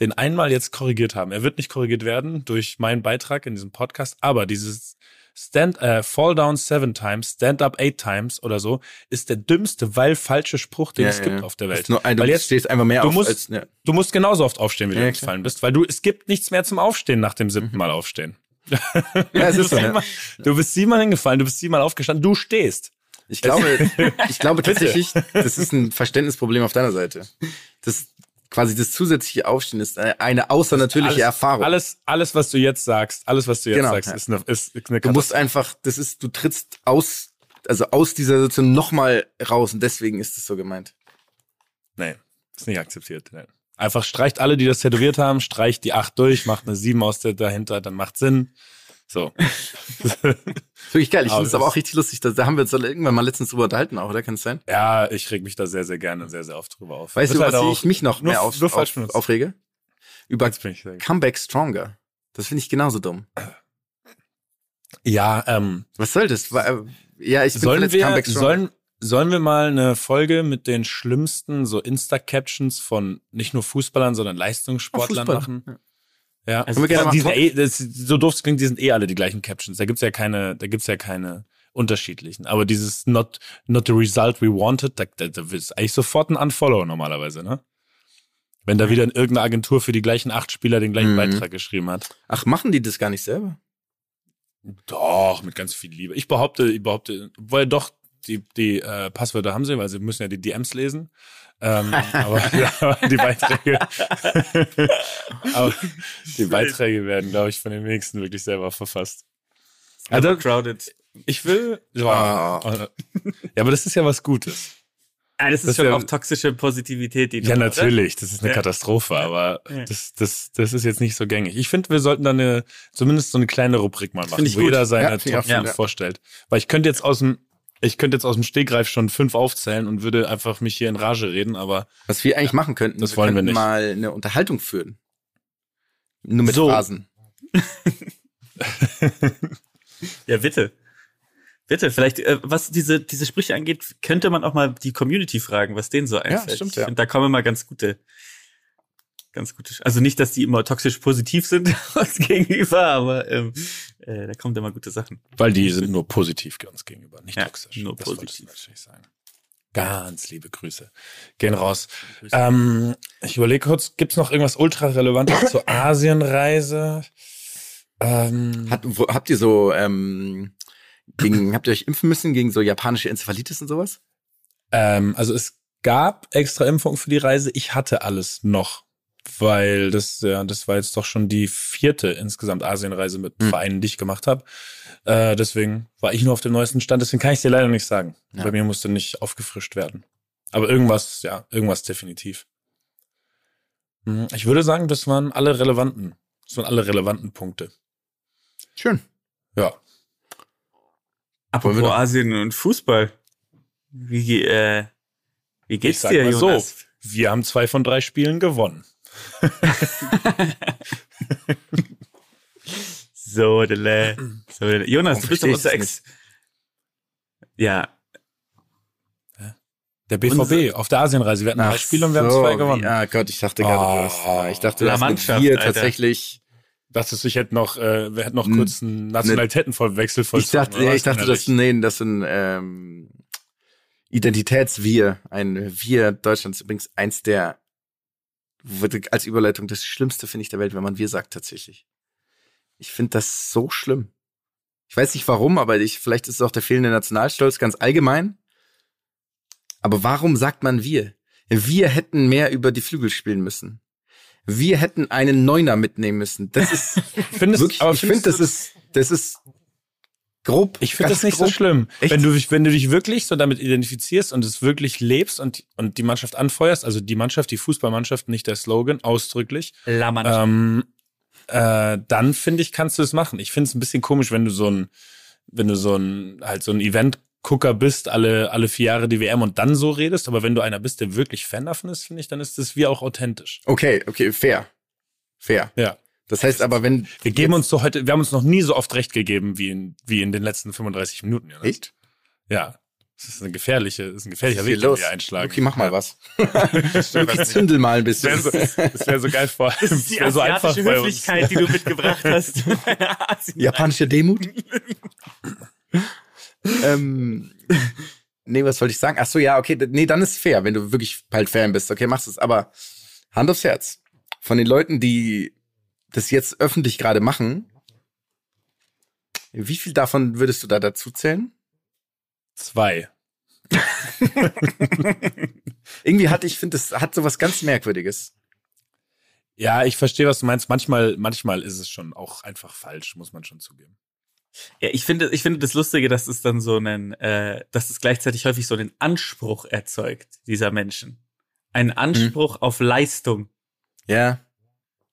den einmal jetzt korrigiert haben. Er wird nicht korrigiert werden durch meinen Beitrag in diesem Podcast, aber dieses Stand, äh, Fall down seven times, stand up eight times oder so, ist der dümmste, weil falsche Spruch, den Ja, es ja, gibt ja. auf der Welt. Nur, ein- du weil jetzt stehst einfach mehr du auf musst- als... Du musst genauso oft aufstehen, wie du gefallen bist, weil du, es gibt nichts mehr zum Aufstehen nach dem siebten Mal aufstehen. Ja, es *laughs* ist so, Du bist siebenmal hingefallen, du bist siebenmal aufgestanden, du stehst. Ich glaube, *laughs* ich glaube tatsächlich, das ist ein Verständnisproblem auf deiner Seite. Das quasi das zusätzliche Aufstehen ist eine, außernatürliche alles, Erfahrung. Alles, alles, was du jetzt sagst, alles, was du jetzt Genau, sagst, ist eine, ist eine du musst einfach, das ist, du trittst aus, also aus dieser Situation nochmal raus und deswegen ist es so gemeint. Nee, ist nicht akzeptiert. Nee. Einfach streicht alle, die das tätowiert haben, streicht die 8 durch, macht eine 7 aus der dahinter, dann macht Sinn. So. Ist *laughs* Wirklich geil. Ich finde es aber das- auch richtig lustig. Da, da haben wir uns dann irgendwann mal letztens drüber unterhalten auch, oder? Kann es sein? ja, ich reg mich da sehr, sehr gerne und sehr, sehr oft drüber auf. Weißt Ist du, halt was ich mich noch nur- mehr auf, nur falsch auf, benutzt. aufrege? Über Comeback Stronger. Das finde ich genauso dumm. Ja, ähm, Was soll das? Äh, Ja, ich bin sollen verletzt, wir, Comeback Stronger. sollen, sollen wir mal eine Folge mit den schlimmsten so Insta-Captions von nicht nur Fußballern, sondern Leistungssportlern Fußball. machen? Ja, Können wir gerne die sind eh, das, so doof es klingt, die sind eh alle die gleichen Captions. Da gibt's ja keine, da gibt's ja keine unterschiedlichen. Aber dieses not, not the result we wanted, da, da, da ist eigentlich sofort ein Unfollow normalerweise, ne? Wenn da wieder irgendeine Agentur für die gleichen acht Spieler den gleichen Mhm. Beitrag geschrieben hat. Ach, machen die das gar nicht selber? Doch, mit ganz viel Liebe. Ich behaupte, ich behaupte, weil doch, die, die äh, Passwörter haben sie, weil sie müssen ja die DMs lesen. Ähm, aber *laughs* ja, die Beiträge, *laughs* aber die Beiträge werden, glaube ich, von den wenigsten wirklich selber verfasst. Also, Crowded. ich will, ja, Ah. ja, aber das ist ja was Gutes. Ah, das ist Das schon wär- auch toxische Positivität, die Ja, du- natürlich, das ist eine Ja. Katastrophe, aber Ja. das, das, das ist jetzt nicht so gängig. Ich finde, wir sollten da eine, zumindest so eine kleine Rubrik mal machen, wo gut. jeder seine Ja, Top auch 5 gut. vorstellt. Weil ich könnte jetzt aus dem, ich könnte jetzt aus dem Stegreif schon fünf aufzählen und würde einfach mich hier in Rage reden, aber Was wir eigentlich machen könnten, Das wollen wir nicht. mal eine Unterhaltung führen. Nur mit So. Phrasen. *laughs* Ja, bitte. Bitte, vielleicht, äh, was diese, diese Sprüche angeht, könnte man auch mal die Community fragen, was denen so einfällt. stimmt, Ich ja. find, da kommen immer ganz gute, ganz gute, also nicht, dass die immer toxisch positiv sind *laughs* uns gegenüber, aber ähm, äh, da kommen immer gute Sachen. weil die sind nur positiv uns gegenüber, nicht Ja, toxisch. nur Das wollte ich positiv. natürlich sagen. Ganz liebe Grüße. Gehen raus. Ähm, ich überlege kurz, gibt's noch irgendwas ultra relevantes zur *coughs* Asienreise? Ähm, Hat, wo, habt ihr so, ähm, gegen, *coughs* habt ihr euch impfen müssen gegen so japanische Enzephalitis und sowas? Ähm, also es gab extra Impfungen für die Reise. Ich hatte alles noch, weil das ja das war jetzt doch schon die vierte insgesamt Asienreise mit Hm. Vereinen, die ich gemacht habe. Äh, deswegen war ich nur auf dem neuesten Stand. Deswegen kann ich dir leider nicht sagen. Ja. Bei mir musste nicht aufgefrischt werden. Aber irgendwas, ja, irgendwas definitiv. Mhm, Ich würde sagen, das waren alle relevanten, das waren alle relevanten Punkte. Schön. Ja. Apropos Asien und Fußball. Wie, äh, wie Ich geht's sag dir, mal Jonas? so, wir haben zwei von drei Spielen gewonnen. *laughs* So, dele. So, dele. Jonas, Warum du bist doch unser ich Ex. Ja, Der BVB Unser- auf der Asienreise. Wir hatten drei Spiele und wir haben so, zwei gewonnen. Ja, Gott, ich dachte gerade, Oh, du hast, ah, ich dachte, das Mannschaft, wir Alter. tatsächlich. Dachte ich hätte noch, äh, wir hätten noch kurz einen Nationalitätenwechsel Ich vollzogen, dachte, oder ja, was? ich dachte, das, nee, das sind ähm, Identitätswir. Ein Wir Deutschlands übrigens eins der als Überleitung das Schlimmste finde ich der Welt, wenn man wir sagt tatsächlich. Ich finde das so schlimm. Ich weiß nicht warum, aber ich vielleicht ist es auch der fehlende Nationalstolz ganz allgemein. Aber warum sagt man wir? Wir hätten mehr über die Flügel spielen müssen. Wir hätten einen Neuner mitnehmen müssen. Das ist *laughs* Findest, wirklich, aber ich finde, das ist, das ist grob. Ich finde das nicht so grob. schlimm. Echt? Wenn du, dich- wenn du dich wirklich so damit identifizierst und es wirklich lebst und, und die Mannschaft anfeuerst, also die Mannschaft, die Fußballmannschaft, nicht der Slogan, ausdrücklich, La Mannschaft. ähm, äh, dann finde ich, kannst du es machen. Ich finde es ein bisschen komisch, wenn du so ein, wenn du so ein, halt so ein Event-Gucker bist, alle, alle vier Jahre die WM und dann so redest, aber wenn du einer bist, der wirklich Fan davon ist, finde ich, dann ist das wie auch authentisch. Okay, okay, fair. Fair. Ja. Das heißt aber, wenn. Wir geben uns so heute, wir haben uns noch nie so oft recht gegeben wie in, wie in den letzten 35 Minuten. Jonas. Echt? Ja. Das ist eine gefährliche, das ist ein gefährlicher Weg, den los? wir einschlagen. Okay, mach mal Ja. was. *laughs* Das Okay, zündel mal ein bisschen. wäre so, das wär so geil vor allem. das Das ist die wäre so einfach. Höflichkeit, die du mitgebracht hast. *laughs* *laughs* Japanische Demut? ähm, nee, was wollte ich sagen? Ach so, ja, okay, nee, dann ist fair, wenn du wirklich halt Fan bist. Okay, machst es. Aber Hand aufs Herz. Von den Leuten, die das jetzt öffentlich gerade machen, wie viel davon würdest du da dazu zählen? Zwei. *laughs* Irgendwie hat, ich finde, es hat sowas ganz Merkwürdiges. Ja, ich verstehe, was du meinst. Manchmal, manchmal ist es schon auch einfach falsch, muss man schon zugeben. Ja, ich finde, ich finde das Lustige, dass es dann so einen, äh, dass es gleichzeitig häufig so einen Anspruch erzeugt, dieser Menschen. Einen Anspruch auf Leistung. Ja.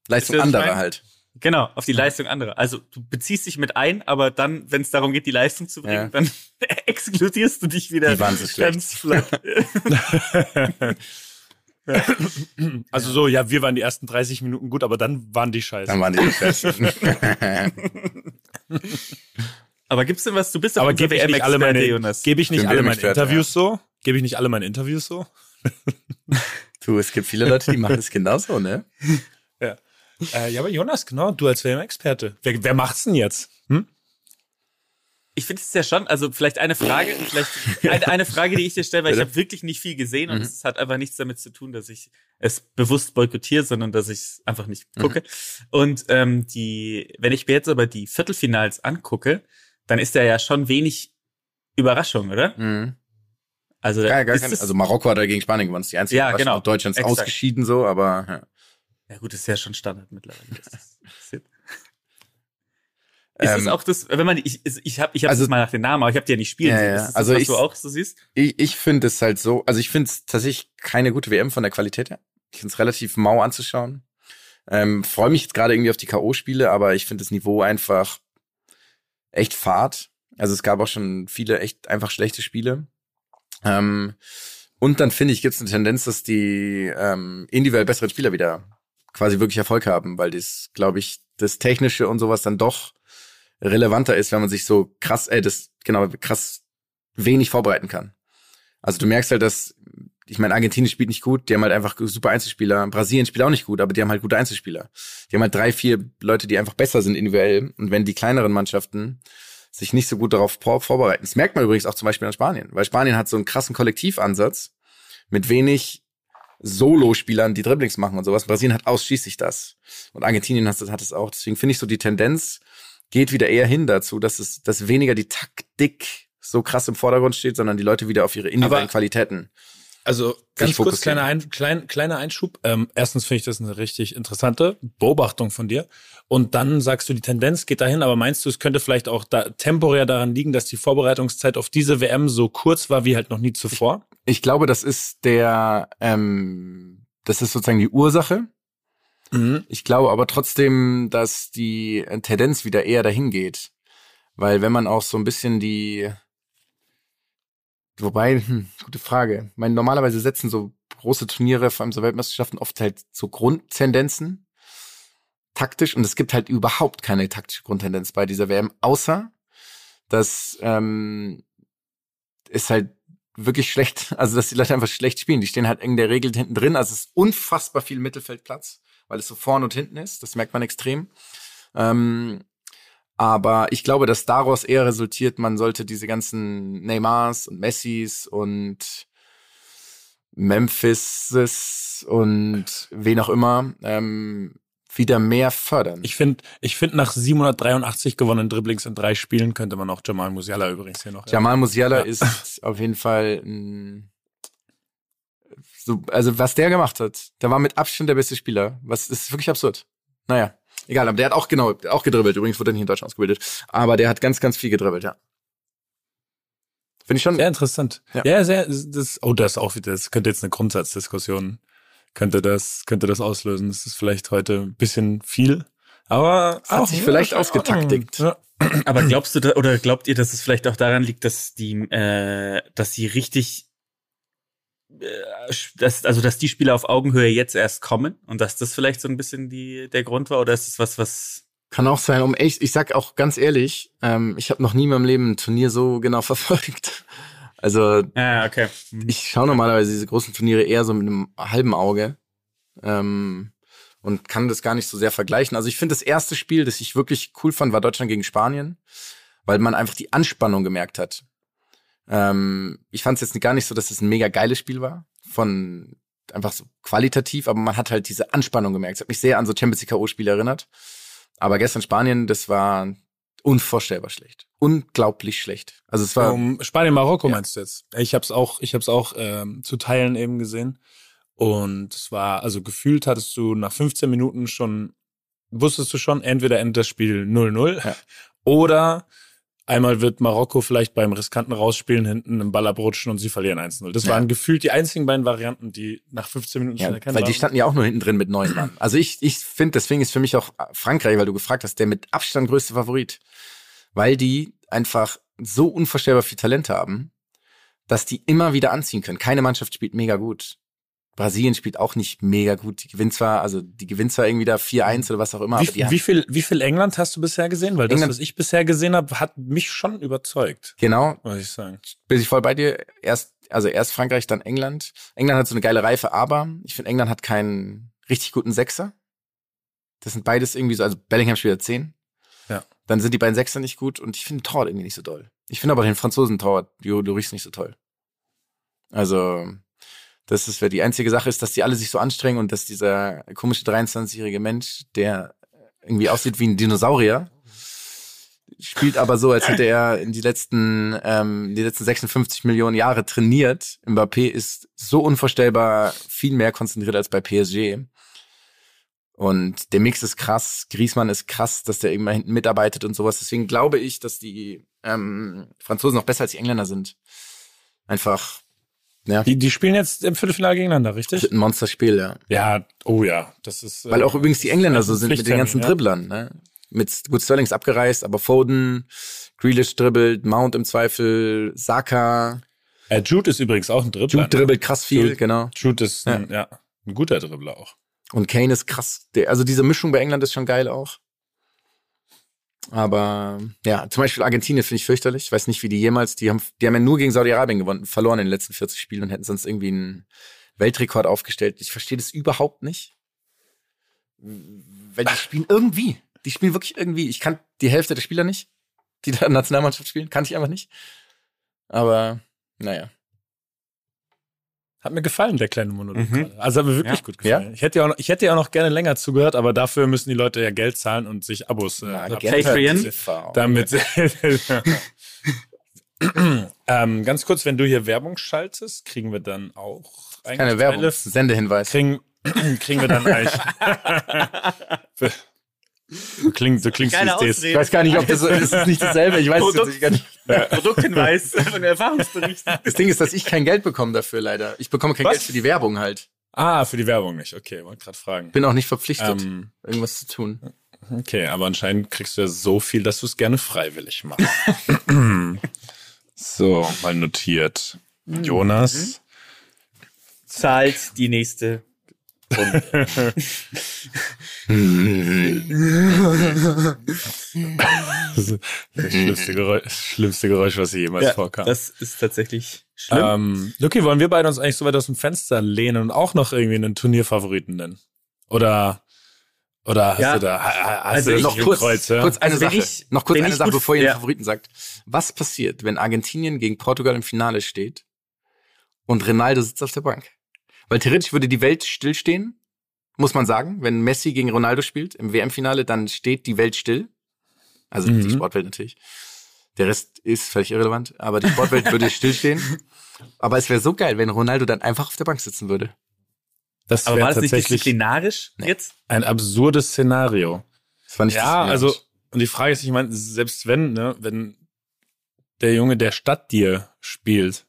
Leistung was ich anderer meine? halt. Genau, auf die Leistung anderer. Also du beziehst dich mit ein, aber dann, wenn es darum geht, die Leistung zu bringen, Ja. dann *laughs* exkludierst du dich wieder Die waren so schlecht. ganz flatt. *laughs* Also so, ja, wir waren die ersten 30 Minuten gut, aber dann waren die scheiße. Dann waren die *laughs* fest. aber gibt's denn was? Du bist aber gebe ich nicht alle meine, Jonas. gebe ich nicht alle meine Interviews so? Gebe ich nicht alle meine Interviews so? du, es gibt viele Leute, die machen das genauso, ne? Ja. Äh, ja, aber Jonas, genau, du als WM-Experte. Wer, wer macht's denn jetzt? Hm? Ich finde es ja schon, also vielleicht eine Frage, vielleicht *laughs* eine, eine Frage, die ich dir stelle, weil ich habe wirklich nicht viel gesehen und Mhm. es hat einfach nichts damit zu tun, dass ich es bewusst boykottiere, sondern dass ich es einfach nicht Mhm. gucke. Und ähm, die, wenn ich mir jetzt aber die Viertelfinals angucke, dann ist da ja schon wenig Überraschung, oder? Mhm. Also, Ja, gar ist kein, also Marokko hat er gegen Spanien gewonnen, das ist die einzige Ja, Überraschung. genau. Auch Deutschland ist Exakt. ausgeschieden so, aber ja. Ja gut, das ist ja schon Standard mittlerweile. das. Ist *laughs* es Ähm, auch das, wenn man, ich, ich habe ich hab also- das mal nach den Namen, aber ich habe die ja nicht spielen Ja, sehen. ja. Ist das Also das, was ich- du auch so siehst? Ich, ich finde es halt so, also ich finde es tatsächlich keine gute WM von der Qualität her. Ich finde es relativ mau anzuschauen. Ähm, Freue mich jetzt gerade irgendwie auf die K.O.-Spiele, aber ich finde das Niveau einfach echt fad. Also es gab auch schon viele echt einfach schlechte Spiele. Ähm, und dann finde ich, gibt es eine Tendenz, dass die ähm, individuell besseren Spieler wieder quasi wirklich Erfolg haben, weil das, glaube ich, das Technische und sowas dann doch relevanter ist, wenn man sich so krass, äh, das genau krass wenig vorbereiten kann. Also du merkst halt, dass, ich meine, Argentinien spielt nicht gut, die haben halt einfach super Einzelspieler. Brasilien spielt auch nicht gut, aber die haben halt gute Einzelspieler. Die haben halt drei, vier Leute, die einfach besser sind individuell. Und wenn die kleineren Mannschaften sich nicht so gut darauf vor- vorbereiten, das merkt man übrigens auch zum Beispiel an Spanien, weil Spanien hat so einen krassen Kollektivansatz mit wenig Solo-Spielern, die Dribblings machen und sowas. Brasilien hat ausschließlich das. Und Argentinien hat das, hat es auch. Deswegen finde ich so die Tendenz geht wieder eher hin dazu, dass es, dass weniger die Taktik so krass im Vordergrund steht, sondern die Leute wieder auf ihre individuellen Aber- Qualitäten. Also ganz kurz, kleiner, Ein, klein, kleiner Einschub. Ähm, erstens finde ich das eine richtig interessante Beobachtung von dir. Und dann sagst du, die Tendenz geht dahin, aber meinst du, es könnte vielleicht auch da, temporär daran liegen, dass die Vorbereitungszeit auf diese WM so kurz war wie halt noch nie zuvor? Ich glaube, das ist der, ähm, das ist sozusagen die Ursache. Mhm. Ich glaube aber trotzdem, dass die äh, Tendenz wieder eher dahin geht. Weil wenn man auch so ein bisschen die, wobei, hm, gute Frage. Ich meine, normalerweise setzen so große Turniere, vor allem so Weltmeisterschaften, oft halt so Grundtendenzen taktisch und es gibt halt überhaupt keine taktische Grundtendenz bei dieser WM, außer dass ähm, es halt wirklich schlecht, *laughs* also dass die Leute einfach schlecht spielen. Die stehen halt in der Regel hinten drin, also es ist unfassbar viel Mittelfeldplatz, weil es so vorne und hinten ist. Das merkt man extrem. Ähm, aber ich glaube, dass daraus eher resultiert, man sollte diese ganzen Neymars und Messis und Memphises und wen auch immer ähm, wieder mehr fördern. Ich finde, ich finde nach 783 gewonnenen Dribblings in drei Spielen könnte man auch Jamal Musiala übrigens hier noch. Jamal Musiala Ja. ist auf jeden Fall ein, so, also was der gemacht hat, der war mit Abstand der beste Spieler. Was ist wirklich absurd. Naja, egal, aber der hat auch genau, auch gedribbelt. Übrigens wurde er nicht in Deutschland ausgebildet. Aber der hat ganz, ganz viel gedribbelt, ja. Finde ich schon. Sehr interessant. Ja. Ja, sehr, das, oh, das ist auch wieder, das könnte jetzt eine Grundsatzdiskussion, könnte das, könnte das auslösen. Das ist vielleicht heute ein bisschen viel, aber hat sich vielleicht ausgetaktigt. Ja. Aber glaubst du da, oder glaubt ihr, dass es vielleicht auch daran liegt, dass die, äh, dass sie richtig, äh, dass, also dass die Spieler auf Augenhöhe jetzt erst kommen und dass das vielleicht so ein bisschen die der Grund war oder ist es was, was Kann auch sein, um echt, ich sag auch ganz ehrlich, ähm, ich habe noch nie in meinem Leben ein Turnier so genau *laughs* verfolgt. Also Ah, okay. Mhm. ich schaue normalerweise diese großen Turniere eher so mit einem halben Auge ähm, und kann das gar nicht so sehr vergleichen. Also ich finde, das erste Spiel, das ich wirklich cool fand, war Deutschland gegen Spanien, weil man einfach die Anspannung gemerkt hat. Ähm, ich fand es jetzt gar nicht so, dass es ein mega geiles Spiel war, von einfach so qualitativ, aber man hat halt diese Anspannung gemerkt. Es hat mich sehr an so Champions League K.O.-Spiele erinnert. Aber gestern Spanien, das war unvorstellbar schlecht. Unglaublich schlecht. Also es war Um, Spanien, Marokko Ja. meinst du jetzt? Ich habe es auch, ich habe es auch ähm, zu Teilen eben gesehen. Und es war, also gefühlt hattest du nach 15 Minuten schon, wusstest du schon, entweder endet das Spiel 0-0 Ja. *laughs* oder einmal wird Marokko vielleicht beim riskanten Rausspielen hinten einen Ball abrutschen und sie verlieren 1-0. Das Ja. waren gefühlt die einzigen beiden Varianten, die nach 15 Minuten schon Ja, erkennen weil die waren. standen ja auch nur hinten drin mit neun Mann. Also ich, ich finde, deswegen ist für mich auch Frankreich, weil du gefragt hast, der mit Abstand größte Favorit. Weil die einfach so unvorstellbar viel Talent haben, dass die immer wieder anziehen können. Keine Mannschaft spielt mega gut. Brasilien spielt auch nicht mega gut. Die gewinnt zwar, also die gewinnt zwar irgendwie da 4-1 oder was auch immer, Wie, haben, wie, viel, wie viel England hast du bisher gesehen? Weil das, England- was ich bisher gesehen habe, hat mich schon überzeugt, genau, muss ich sagen. bin ich voll bei dir. Erst, also erst Frankreich, dann England. England hat so eine geile Reife, aber ich finde, England hat keinen richtig guten Sechser. Das sind beides irgendwie so, also Bellingham spielt ja 10. Ja. Dann sind die beiden Sechser nicht gut und ich finde Torwart irgendwie nicht so doll. Ich finde aber den Franzosen Torwart, Jo Lloris nicht so toll. Also, das ist, die einzige Sache ist, dass die alle sich so anstrengen und dass dieser komische 23-jährige Mensch, der irgendwie aussieht wie ein Dinosaurier, spielt aber so, als hätte er in die letzten, ähm, die letzten 56 Millionen Jahre trainiert. Mbappé ist so unvorstellbar viel mehr konzentriert als bei PSG. Und der Mix ist krass. Griezmann ist krass, dass der immer hinten mitarbeitet und sowas. Deswegen glaube ich, dass die ähm, Franzosen noch besser als die Engländer sind. Einfach, ja, Die, die spielen jetzt im Viertelfinale gegeneinander, das richtig? wird ein Monsterspiel, ja. Ja, oh ja, das ist. äh, Weil auch übrigens die Engländer so sind mit den ganzen ja. Dribblern, ne? Mit, gut, Sterling ist abgereist, aber Foden, Grealish dribbelt, Mount im Zweifel, Saka, Äh, Jude ist übrigens auch ein Dribbler. Jude dribbelt krass viel, Jude. genau. Jude ist ein, ja. ein guter Dribbler auch. Und Kane ist krass. Der, also diese Mischung bei England ist schon geil auch. Aber ja, zum Beispiel Argentinien finde ich fürchterlich. Ich weiß nicht, wie die jemals, die haben, die haben ja nur gegen Saudi-Arabien gewonnen, verloren in den letzten 40 Spielen und hätten sonst irgendwie einen Weltrekord aufgestellt. Ich verstehe das überhaupt nicht. Weil die spielen irgendwie. Die spielen wirklich irgendwie. Ich kann die Hälfte der Spieler nicht, die da Nationalmannschaft spielen, kann ich einfach nicht. Aber, naja. Hat mir gefallen, der kleine Monolog. Mhm. gerade. Also hat mir wirklich Ja. gut gefallen. Ich hätte ja auch noch, ich hätte ja auch noch gerne länger zugehört, aber dafür müssen die Leute ja Geld zahlen und sich Abos äh, Patreon. Damit. *laughs* ähm, ganz kurz, wenn du hier Werbung schaltest, kriegen wir dann auch eigentlich Keine Werbung. Teile- Sendehinweis. Kriegen, *clears throat* kriegen wir dann eigentlich. *laughs* du klingst, du klingst wie es Ausrede. Ich weiß gar nicht, ob das so ist. Es ist nicht dasselbe. Ich weiß es gar nicht. Produkthinweis von Erfahrungsberichten. Das Ding ist, dass ich kein Geld bekomme dafür leider. Ich bekomme kein Was? Geld für die Werbung halt. Ah, für die Werbung nicht. Okay, wollte gerade fragen. Bin auch nicht verpflichtet, Ähm, irgendwas zu tun. Okay, aber anscheinend kriegst du ja so viel, dass du es gerne freiwillig machst. *laughs* so, mal notiert. Jonas. Zahlt die nächste. Das ist das schlimmste Geräusch, das schlimmste Geräusch was hier jemals Ja, vorkam. das ist tatsächlich schlimm. Ähm, Lucky, wollen wir beide uns eigentlich so weit aus dem Fenster lehnen und auch noch irgendwie einen Turnierfavoriten nennen? Oder, oder hast Ja. du da, ha- ha- hast Also du noch kurz, Kreuz, ja? kurz eine Also Sache. ich- noch kurz eine Sache, gut- bevor ihr den ja. Favoriten sagt. Was passiert, wenn Argentinien gegen Portugal im Finale steht und Ronaldo sitzt auf der Bank? Weil theoretisch würde die Welt stillstehen, muss man sagen. Wenn Messi gegen Ronaldo spielt im WM-Finale, dann steht die Welt still. Also die Mhm. Sportwelt natürlich. Der Rest ist völlig irrelevant, aber die Sportwelt würde *laughs* stillstehen. Aber es wäre so geil, wenn Ronaldo dann einfach auf der Bank sitzen würde. Das Aber war das nicht disziplinarisch jetzt? ein absurdes Szenario. Das war nicht Ja, das also, und die Frage ist, ich meine, selbst wenn, ne, wenn der Junge der Stadt dir spielt,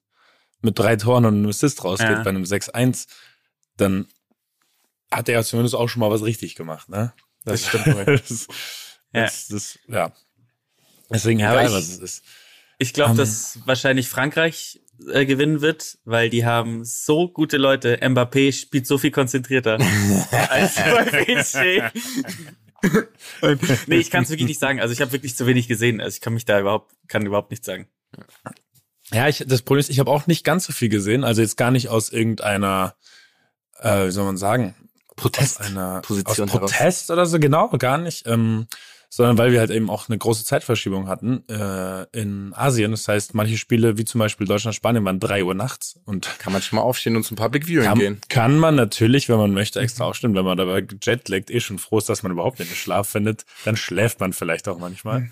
mit drei Toren und einem Assist rausgeht Ja. bei einem 6-1, dann hat er zumindest auch schon mal was richtig gemacht, ne? Das stimmt *laughs* das, Ja. das, das, ja. Deswegen Ja, egal, ich- was es ist. Ich glaube, Ähm. dass wahrscheinlich Frankreich äh, gewinnen wird, weil die haben so gute Leute. Mbappé spielt so viel konzentrierter *laughs* als bei PSG. *laughs* Nee, ich kann es wirklich nicht sagen. Also ich habe wirklich zu wenig gesehen. Also ich kann mich da überhaupt, kann überhaupt nichts sagen. Ja, ich, das Problem ist, ich habe auch nicht ganz so viel gesehen. Also jetzt gar nicht aus irgendeiner, äh, wie soll man sagen, Protest. aus einer Position aus Protest oder so, genau, gar nicht. Ähm, sondern weil wir halt eben auch eine große Zeitverschiebung hatten äh, in Asien. Das heißt, manche Spiele, wie zum Beispiel Deutschland, Spanien, waren drei Uhr nachts und Kann man schon mal aufstehen und zum Public Viewing kann, gehen. kann man natürlich, wenn man möchte, extra aufstehen. Wenn man dabei jetlaggt, eh schon froh ist, dass man überhaupt nicht Schlaf findet, dann schläft man vielleicht auch manchmal.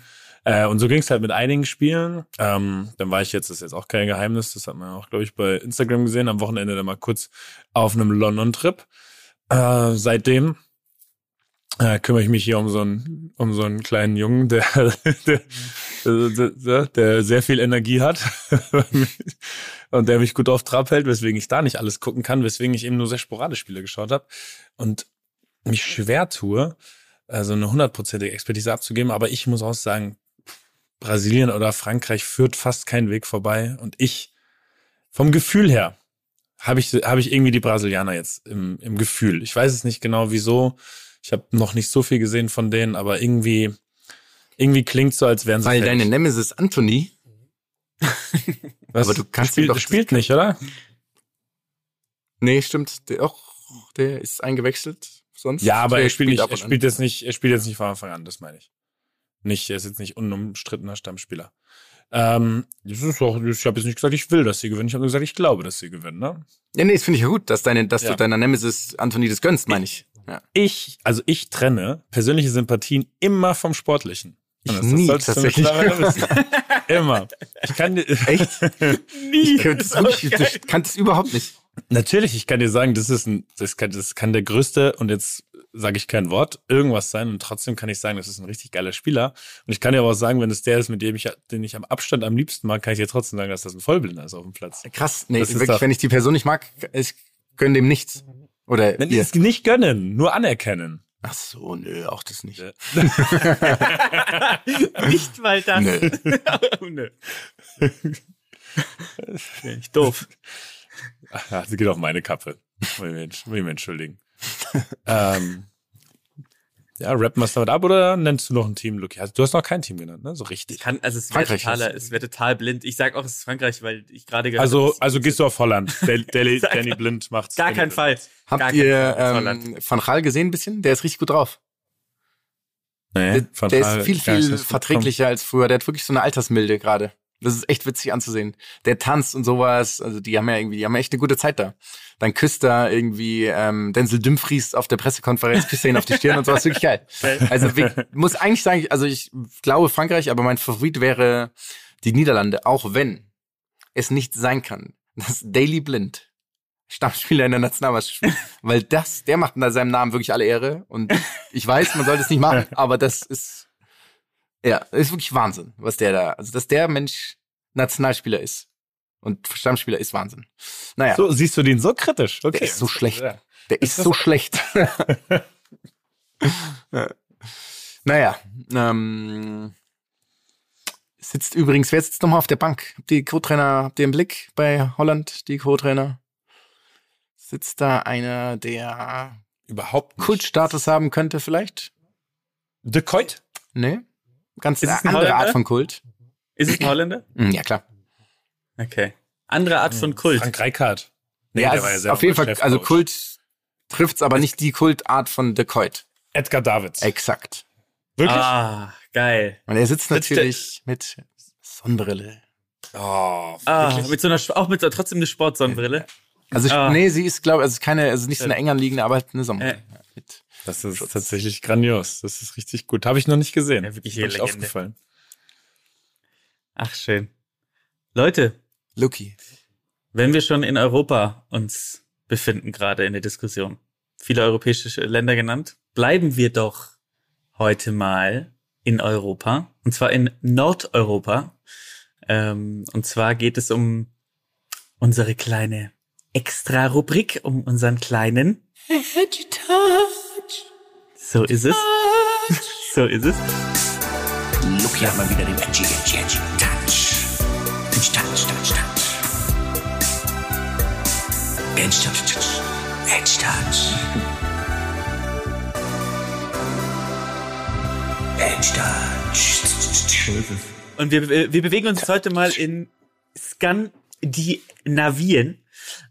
Äh, und so ging es halt mit einigen Spielen. Ähm, dann war ich jetzt, das ist jetzt auch kein Geheimnis, das hat man auch, glaube ich, bei Instagram gesehen, am Wochenende dann mal kurz auf einem London-Trip. Äh, seitdem äh, kümmere ich mich hier um so einen, um so einen kleinen Jungen, der, *laughs* der, der, der sehr viel Energie hat *laughs* und der mich gut auf Trab hält, weswegen ich da nicht alles gucken kann, weswegen ich eben nur sehr sporadisch Spiele geschaut habe und mich schwer tue, also eine hundertprozentige Expertise abzugeben. Aber ich muss auch sagen, Brasilien oder Frankreich führt fast keinen Weg vorbei. Und ich, vom Gefühl her, habe ich, habe ich irgendwie die Brasilianer jetzt im, im Gefühl. Ich weiß es nicht genau wieso. Ich habe noch nicht so viel gesehen von denen, aber irgendwie, irgendwie klingt so, als wären sie. Weil fertig. deine Nemesis Anthony. *laughs* Was? Aber du kannst spielt, doch spielt nicht, oder? Nee, stimmt. Der, auch, der ist eingewechselt. Sonst ja, aber er spielt, nicht, er spielt jetzt nicht, er spielt jetzt nicht von Anfang an, das meine ich. Nicht, er ist jetzt nicht unumstrittener Stammspieler. Ähm, das ist auch, ich habe jetzt nicht gesagt, ich will, dass sie gewinnen. Ich habe gesagt, ich glaube, dass sie gewinnen. Ne? Ja, nee, das finde ich ja gut, dass, deine, dass ja. du deiner Nemesis Anthony das gönnst, meine ich. Ja. Ich, also ich trenne persönliche Sympathien immer vom Sportlichen. Ich das nie, tatsächlich. *laughs* immer. Ich kann dir, *laughs* Echt? *laughs* nie. Ich, das, das, ich kann das überhaupt nicht. Natürlich, ich kann dir sagen, das ist ein, das kann, das kann der größte und jetzt sage ich kein Wort, irgendwas sein und trotzdem kann ich sagen, das ist ein richtig geiler Spieler. Und ich kann dir aber auch sagen, wenn es der ist, mit dem ich, den ich am Abstand am liebsten mag, kann ich dir trotzdem sagen, dass das ein Vollblinder ist auf dem Platz. Krass, nee, das wirklich, wenn ich die Person nicht mag, ich gönne dem nichts. Oder wenn ihr es nicht gönnen, nur anerkennen. Ach so, nö, auch das nicht. Ja. *laughs* *laughs* nicht mal das. Nö. *laughs* nö. ich doof. Ach, das geht auf meine Kappe. Will ich mich entschuldigen. *laughs* ähm, ja, rappen wir es damit ab oder nennst du noch ein Team, Lucky? Also, du hast noch kein Team genannt, ne? So richtig. kann, also es wäre total, es wäre total blind. Ich sag auch, es ist Frankreich, weil ich gerade gehört Also, also gehst du auf Holland. *laughs* Danny, Danny Blind macht's. Gar keinen Fall. Habt Gar ihr ähm, Van Gaal gesehen ein bisschen? Der ist richtig gut drauf. Nee, der, der ist viel, viel verträglicher als früher. Der hat wirklich so eine Altersmilde gerade. Das ist echt witzig anzusehen. Der tanzt und sowas, also die haben ja irgendwie, die haben echt eine gute Zeit da. Dann küsst da irgendwie ähm, Denzel Dumfries auf der Pressekonferenz, küsst er ihn auf die Stirn und sowas, wirklich geil. Also ich muss eigentlich sagen, also ich glaube Frankreich, aber mein Favorit wäre die Niederlande, auch wenn es nicht sein kann, dass Daily Blind Stammspieler in der Nationalmannschaft weil das, der macht in seinem Namen wirklich alle Ehre und ich weiß, man sollte es nicht machen, *laughs* aber das ist ja, ist wirklich Wahnsinn, was der da, also dass der Mensch Nationalspieler ist und Stammspieler ist Wahnsinn. Naja. So, siehst du den so kritisch? Okay. Der ist so schlecht. Der ist, ist so schlecht. *laughs* naja, ähm, sitzt übrigens, wer sitzt nochmal auf der Bank? Die Co-Trainer, habt ihr im Blick bei Holland, die Co-Trainer? Sitzt da einer, der überhaupt Kultstatus haben könnte vielleicht? De Coit? Nee. Ganz ist eine andere Art von Kult. Ist es ein Holländer? Mm, ja, klar. Okay. Andere Art von Kult. Frank Reichardt. Nee, ja, der war ja sehr auf jeden Fall, also Kult trifft's aber nicht die Kultart von De Coit. Edgar Davids. Exakt. Wirklich? Ah, geil. Und er sitzt natürlich mit Sonnenbrille. Oh, ah, mit so einer, auch mit so, trotzdem eine Sportsonnenbrille. Also, ich, ah. nee, sie ist, glaube ich, also keine, also nicht so eine eng anliegende, aber eine Sonnenbrille. Äh. Das ist Schutz. tatsächlich grandios. Das ist richtig gut. Habe ich noch nicht gesehen. Ja, wirklich Ist aufgefallen. Ach, schön. Leute. Lucky. Wenn wir schon in Europa uns befinden, gerade in der Diskussion, viele europäische Länder genannt, bleiben wir doch heute mal in Europa. Und zwar in Nordeuropa. Ähm, und zwar geht es um unsere kleine Extra-Rubrik, um unseren kleinen so ist es. So ist es. Look hier mal wieder den Edgy, Edgy, Edgy Touch. Touch, Touch, Touch, Touch. Edge Touch, Touch. Edge Touch. Edge Touch. Und wir, wir bewegen uns heute mal in Skandinavien.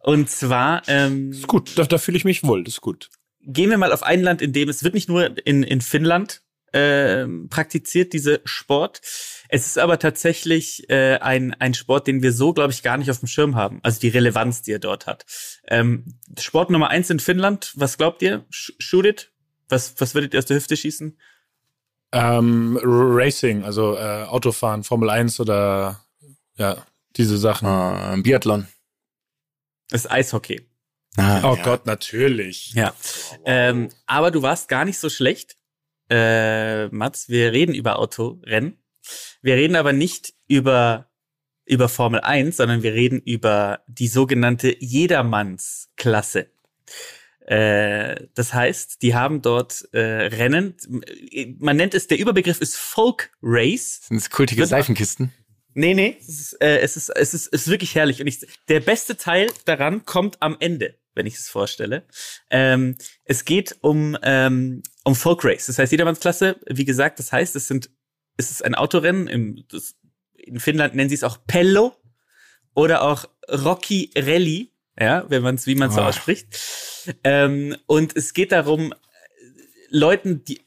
Und zwar. Ähm, ist gut, da, da fühle ich mich wohl, das ist gut gehen wir mal auf ein Land, in dem es wird nicht nur in, in Finnland äh, praktiziert, diese Sport. Es ist aber tatsächlich äh, ein, ein Sport, den wir so, glaube ich, gar nicht auf dem Schirm haben. Also die Relevanz, die er dort hat. Ähm, Sport Nummer eins in Finnland, was glaubt ihr? Sh shoot it? Was, was würdet ihr aus der Hüfte schießen? Ähm, Racing, also äh, Autofahren, Formel 1 oder ja, diese Sachen. Äh, Biathlon. Das ist Eishockey. Ah, oh ja. Gott, natürlich. Ja. Ähm, aber du warst gar nicht so schlecht, äh, Mats. Wir reden über Autorennen. Wir reden aber nicht über, über Formel 1, sondern wir reden über die sogenannte Jedermannsklasse. Äh, das heißt, die haben dort äh, Rennen. Man nennt es, der Überbegriff ist Folk Race. Sind es kultige Seifenkisten? Nee, nee, es ist, äh, es ist, es ist, es ist wirklich herrlich. Und ich, der beste Teil daran kommt am Ende, wenn ich es vorstelle. Ähm, es geht um, ähm, um Folk Race. Das heißt, Jedermannsklasse, wie gesagt, das heißt, es sind, es ist ein Autorennen. Im, das, in Finnland nennen sie es auch Pello oder auch Rocky Rally, ja, wenn man es, wie man es so Ah. ausspricht. Ähm, und es geht darum, Leuten, die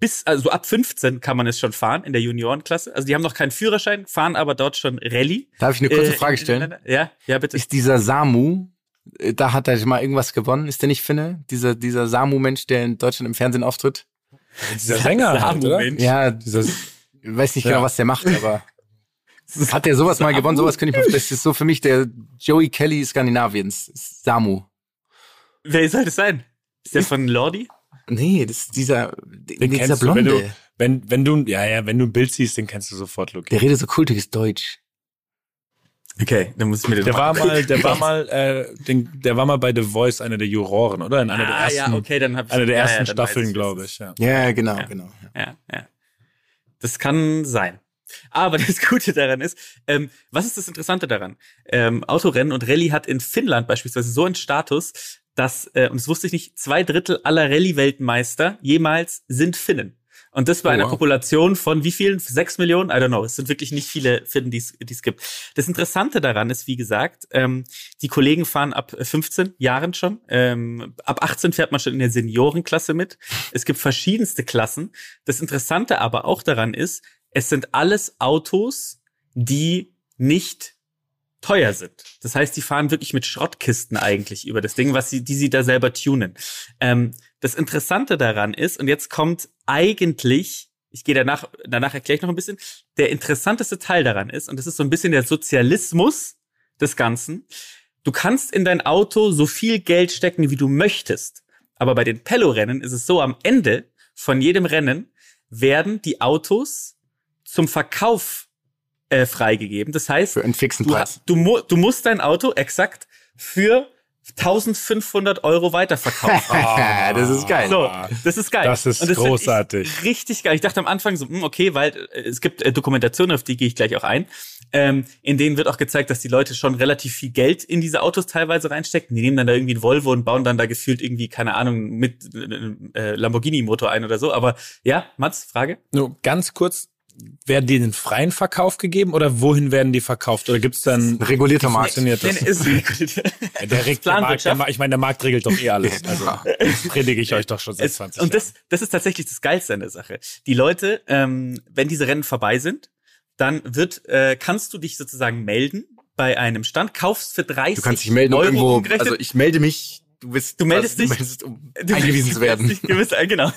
bis, also ab 15 kann man es schon fahren in der Juniorenklasse. Also die haben noch keinen Führerschein, fahren aber dort schon Rallye. Darf ich eine kurze Äh, Frage stellen? *laughs* Ja, ja, bitte. Ist dieser Samu, äh, da hat er mal irgendwas gewonnen? Ist der nicht Finne? Dieser, dieser Samu-Mensch, der in Deutschland im Fernsehen auftritt? Dieser Sänger halt, oder? Samu-Mensch. Ja, Dieses, ich weiß nicht Ja. genau, was der macht, aber *laughs* hat der sowas mal gewonnen? Sowas könnte ich mir, das ist so für mich der Joey Kelly Skandinaviens. Samu. Wer soll das sein? Ist der von Lordi? Nee, das ist dieser, den dieser kennst du, Blonde. wenn du, wenn, wenn du, ja, ja, wenn du ein Bild siehst, den kennst du sofort, Luki. der redet so kultiges Deutsch. Okay, dann muss ich mir den Der war mal, der *laughs* war mal, äh, den, der war mal bei The Voice, einer der Juroren, oder? In einer der ah, ersten, ja, okay, dann hab ich, einer der ja, ersten ja, Staffeln, glaube ich, ja. Ja, genau, Ja. genau. Ja, ja. Das kann sein. Aber *laughs* das Gute daran ist, ähm, was ist das Interessante daran? Ähm, Autorennen und Rallye hat in Finnland beispielsweise so einen Status, dass, äh, und das wusste ich nicht, zwei Drittel aller Rallye-Weltmeister jemals sind Finnen. Und das bei Oh, einer wow. Population von wie vielen? Sechs Millionen? I don't know. Es sind wirklich nicht viele Finnen, die es gibt. Das Interessante daran ist, wie gesagt, ähm, die Kollegen fahren ab 15 Jahren schon. Ähm, ab 18 fährt man schon in der Seniorenklasse mit. Es gibt verschiedenste Klassen. Das Interessante aber auch daran ist, es sind alles Autos, die nicht teuer sind. Das heißt, die fahren wirklich mit Schrottkisten eigentlich über das Ding, was sie, die sie da selber tunen. Ähm, das Interessante daran ist, und jetzt kommt eigentlich, ich gehe danach, danach erkläre ich noch ein bisschen, der interessanteste Teil daran ist, und das ist so ein bisschen der Sozialismus des Ganzen. Du kannst in dein Auto so viel Geld stecken, wie du möchtest. Aber bei den Pello-Rennen ist es so, am Ende von jedem Rennen werden die Autos zum Verkauf äh, freigegeben. Das heißt, Für einen fixen du, Preis. du, mu du musst dein Auto exakt für 1500 Euro weiterverkaufen. *laughs* Ah, das ist geil. So, das ist geil. Das ist Und find großartig. Ich richtig geil. Ich dachte am Anfang so, hm, okay, weil äh, es gibt äh, Dokumentationen, auf die gehe ich gleich auch ein. Ähm, in denen wird auch gezeigt, dass die Leute schon relativ viel Geld in diese Autos teilweise reinstecken. Die nehmen dann da irgendwie einen Volvo und bauen dann da gefühlt irgendwie, keine Ahnung, mit äh, Lamborghini-Motor ein oder so. Aber ja, Mats, Frage? Nur ganz kurz, werden die in den freien Verkauf gegeben oder wohin werden die verkauft? Oder gibt's dann, regulierter Markt. funktioniert das? Nee, ist, Der, regt, der, Markt, der, ich meine, der Markt regelt doch eh alles. Also, das predige ich euch doch schon seit Es, 20 und Jahren. das, das ist tatsächlich das Geilste an der Sache. Die Leute, ähm, wenn diese Rennen vorbei sind, dann wird, äh, kannst du dich sozusagen melden bei einem Stand, kaufst für 30 Du kannst dich melden, Euro irgendwo, umgerechnet. also ich melde mich, du bist, Du meldest dich? du meldest, um Du eingewiesen bist- zu werden. Bist, du bist, genau.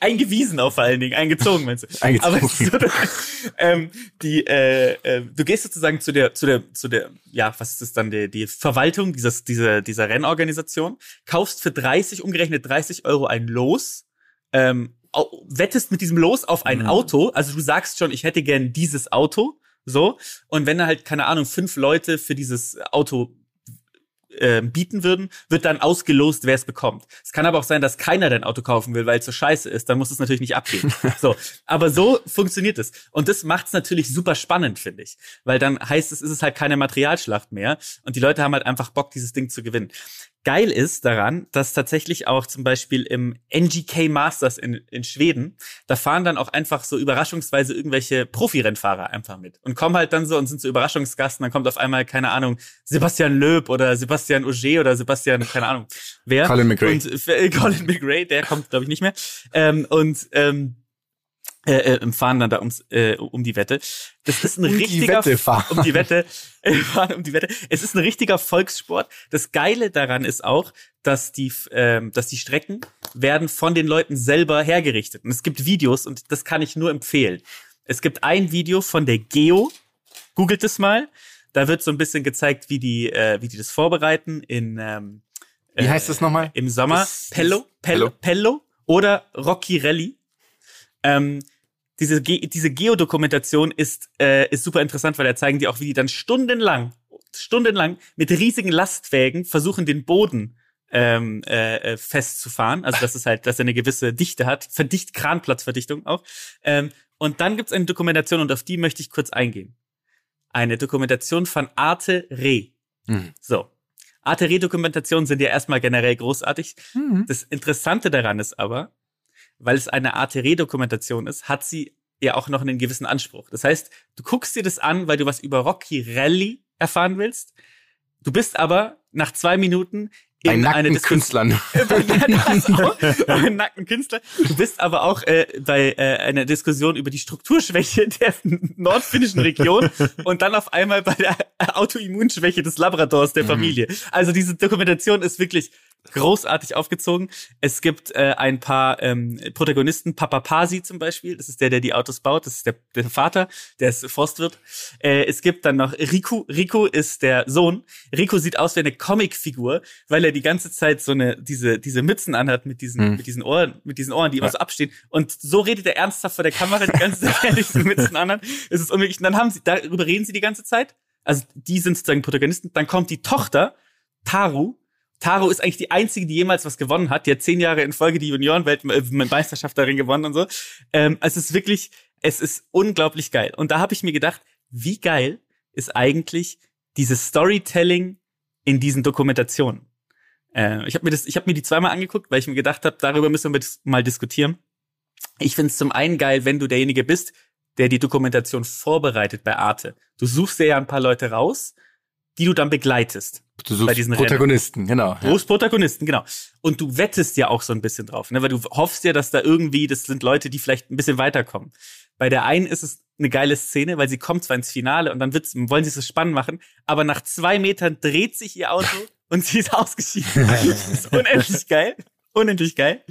Eingewiesen vor allen Dingen, eingezogen meinst du. *laughs* Eingezogen. Aber so, *laughs* ähm, die, äh, äh, du gehst sozusagen zu der, zu der, zu der, ja, was ist das dann, die, die Verwaltung dieses, dieser, dieser Rennorganisation, kaufst für 30, umgerechnet 30 Euro ein Los, ähm, wettest mit diesem Los auf ein Mhm. Auto, also du sagst schon, ich hätte gern dieses Auto, so, und wenn da halt, keine Ahnung, fünf Leute für dieses Auto äh, bieten würden, wird dann ausgelost, wer es bekommt. Es kann aber auch sein, dass keiner dein Auto kaufen will, weil es so scheiße ist. Dann muss es natürlich nicht abgeben. *laughs* so, aber so funktioniert es. Und das macht es natürlich super spannend, finde ich, weil dann heißt es, ist es halt keine Materialschlacht mehr und die Leute haben halt einfach Bock, dieses Ding zu gewinnen. Geil ist daran, dass tatsächlich auch zum Beispiel im NGK Masters in, in Schweden, da fahren dann auch einfach so überraschungsweise irgendwelche Profirennfahrer einfach mit und kommen halt dann so und sind so Überraschungsgast und dann kommt auf einmal, keine Ahnung, Sebastian Löb oder Sebastian Auger oder Sebastian, keine Ahnung, wer. Colin McRae. Und äh, Colin *laughs* McRae, der kommt, glaube ich, nicht mehr. Ähm, und ähm, äh, äh, fahren dann da ums, äh, um die Wette. Das ist ein Um die richtiger Wette fahren. um die Wette, äh, fahren um die Wette. Es ist ein richtiger Volkssport. Das Geile daran ist auch, dass die, ähm, dass die Strecken werden von den Leuten selber hergerichtet. Und es gibt Videos und das kann ich nur empfehlen. Es gibt ein Video von der Geo. Googelt es mal. Da wird so ein bisschen gezeigt, wie die, äh, wie die das vorbereiten in ähm, Wie heißt das nochmal? im Sommer Das- Pello, Pello, Pello oder Rocky Rally. Ähm, diese, Ge diese Geodokumentation ist, äh, ist super interessant, weil da zeigen die auch, wie die dann stundenlang, stundenlang mit riesigen Lastwägen versuchen, den Boden ähm, äh, äh, festzufahren. Also dass es halt, dass er eine gewisse Dichte hat, Verdicht, Kranplatzverdichtung auch. Ähm, und dann gibt's eine Dokumentation und auf die möchte ich kurz eingehen. Eine Dokumentation von Arte Re. Mhm. So. Arte Re-Dokumentationen sind ja erstmal generell großartig. Das Interessante daran ist aber, weil es eine Arte Re-Dokumentation ist, hat sie ja auch noch einen gewissen Anspruch. Das heißt, du guckst dir das an, weil du was über Rocky Rally erfahren willst. Du bist aber nach zwei Minuten Bei in nackten eine Diskussion. Künstlern. *laughs* Nackten Künstler. Du bist aber auch äh, bei äh, einer Diskussion über die Strukturschwäche *laughs* der nordfinnischen Region und dann auf einmal bei der Autoimmunschwäche des Labradors der Familie. Also diese Dokumentation ist wirklich großartig aufgezogen. Es gibt äh, ein paar ähm, Protagonisten, Papa Pasi zum Beispiel, das ist der, der die Autos baut, das ist der, der Vater, der ist Forstwirt. Äh, es gibt dann noch Riku, Riku ist der Sohn. Riku sieht aus wie eine Comicfigur, weil er die ganze Zeit so eine, diese, diese Mützen anhat mit diesen, Hm. mit diesen Ohren, mit diesen Ohren, die immer so abstehen. Und so redet er ernsthaft vor der Kamera die ganze Zeit, diese Mützen anhat. Es ist unmöglich. Und dann haben sie, darüber reden sie die ganze Zeit. Also die sind sozusagen Protagonisten. Dann kommt die Tochter, Taru. Taru ist eigentlich die einzige, die jemals was gewonnen hat. Die hat zehn Jahre in Folge die Juniorenweltmeisterschaft darin gewonnen und so. Ähm, es ist wirklich, es ist unglaublich geil. Und da habe ich mir gedacht, wie geil ist eigentlich dieses Storytelling in diesen Dokumentationen. Äh, ich habe mir das, ich habe mir die zweimal angeguckt, weil ich mir gedacht habe, darüber müssen wir mal diskutieren. Ich finde es zum einen geil, wenn du derjenige bist, der die Dokumentation vorbereitet bei Arte. Du suchst dir ja ein paar Leute raus, die du dann begleitest. Du suchst Bei diesen Protagonisten, genau. Ja. Großprotagonisten, genau. Und du wettest ja auch so ein bisschen drauf, ne? weil du hoffst ja, dass da irgendwie, das sind Leute, die vielleicht ein bisschen weiterkommen. Bei der einen ist es eine geile Szene, weil sie kommt zwar ins Finale und dann wird's, wollen sie es so spannend machen, aber nach zwei Metern dreht sich ihr Auto *laughs* und sie ist ausgeschieden. das ist unendlich geil. Unendlich geil.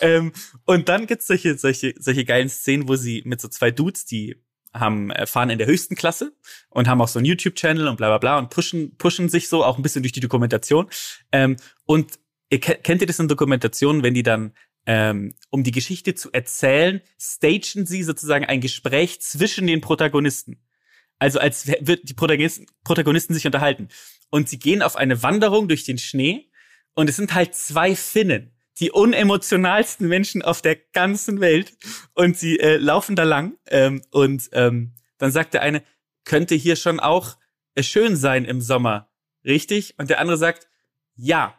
Ähm, und dann gibt's solche, solche, solche geilen Szenen, wo sie mit so zwei Dudes, die haben, äh, fahren in der höchsten Klasse und haben auch so einen YouTube-Channel und bla bla bla und pushen, pushen sich so auch ein bisschen durch die Dokumentation. Ähm, und ihr ke- kennt ihr das in Dokumentationen, wenn die dann, ähm, um die Geschichte zu erzählen, stagen sie sozusagen ein Gespräch zwischen den Protagonisten. Also als wird die Protagonisten, Protagonisten sich unterhalten. Und sie gehen auf eine Wanderung durch den Schnee und es sind halt zwei Finnen, die unemotionalsten Menschen auf der ganzen Welt. Und sie äh, laufen da lang ähm, und ähm, dann sagt der eine, könnte hier schon auch äh, schön sein im Sommer, richtig? Und der andere sagt, ja.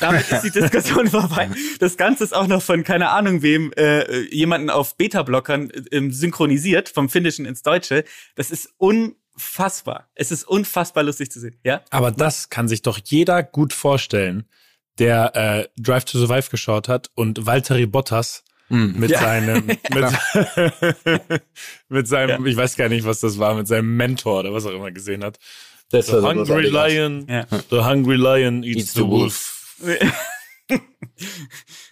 Damit ist die Diskussion *laughs* vorbei. Das Ganze ist auch noch von keine Ahnung wem äh, jemanden auf Beta-Blockern äh, synchronisiert vom Finnischen ins Deutsche. Das ist unfassbar. Es ist unfassbar lustig zu sehen. Ja. Aber das kann sich doch jeder gut vorstellen, der äh, Drive to Survive geschaut hat und Valtteri Bottas Mhm. mit Ja. seinem *laughs* mit, *laughs* mit seinem, ich weiß gar nicht, was das war, mit seinem Mentor oder was auch immer gesehen hat. Das The Hungry. Lion, Ja. the Hungry Lion eats, Eats the the wolf. *laughs*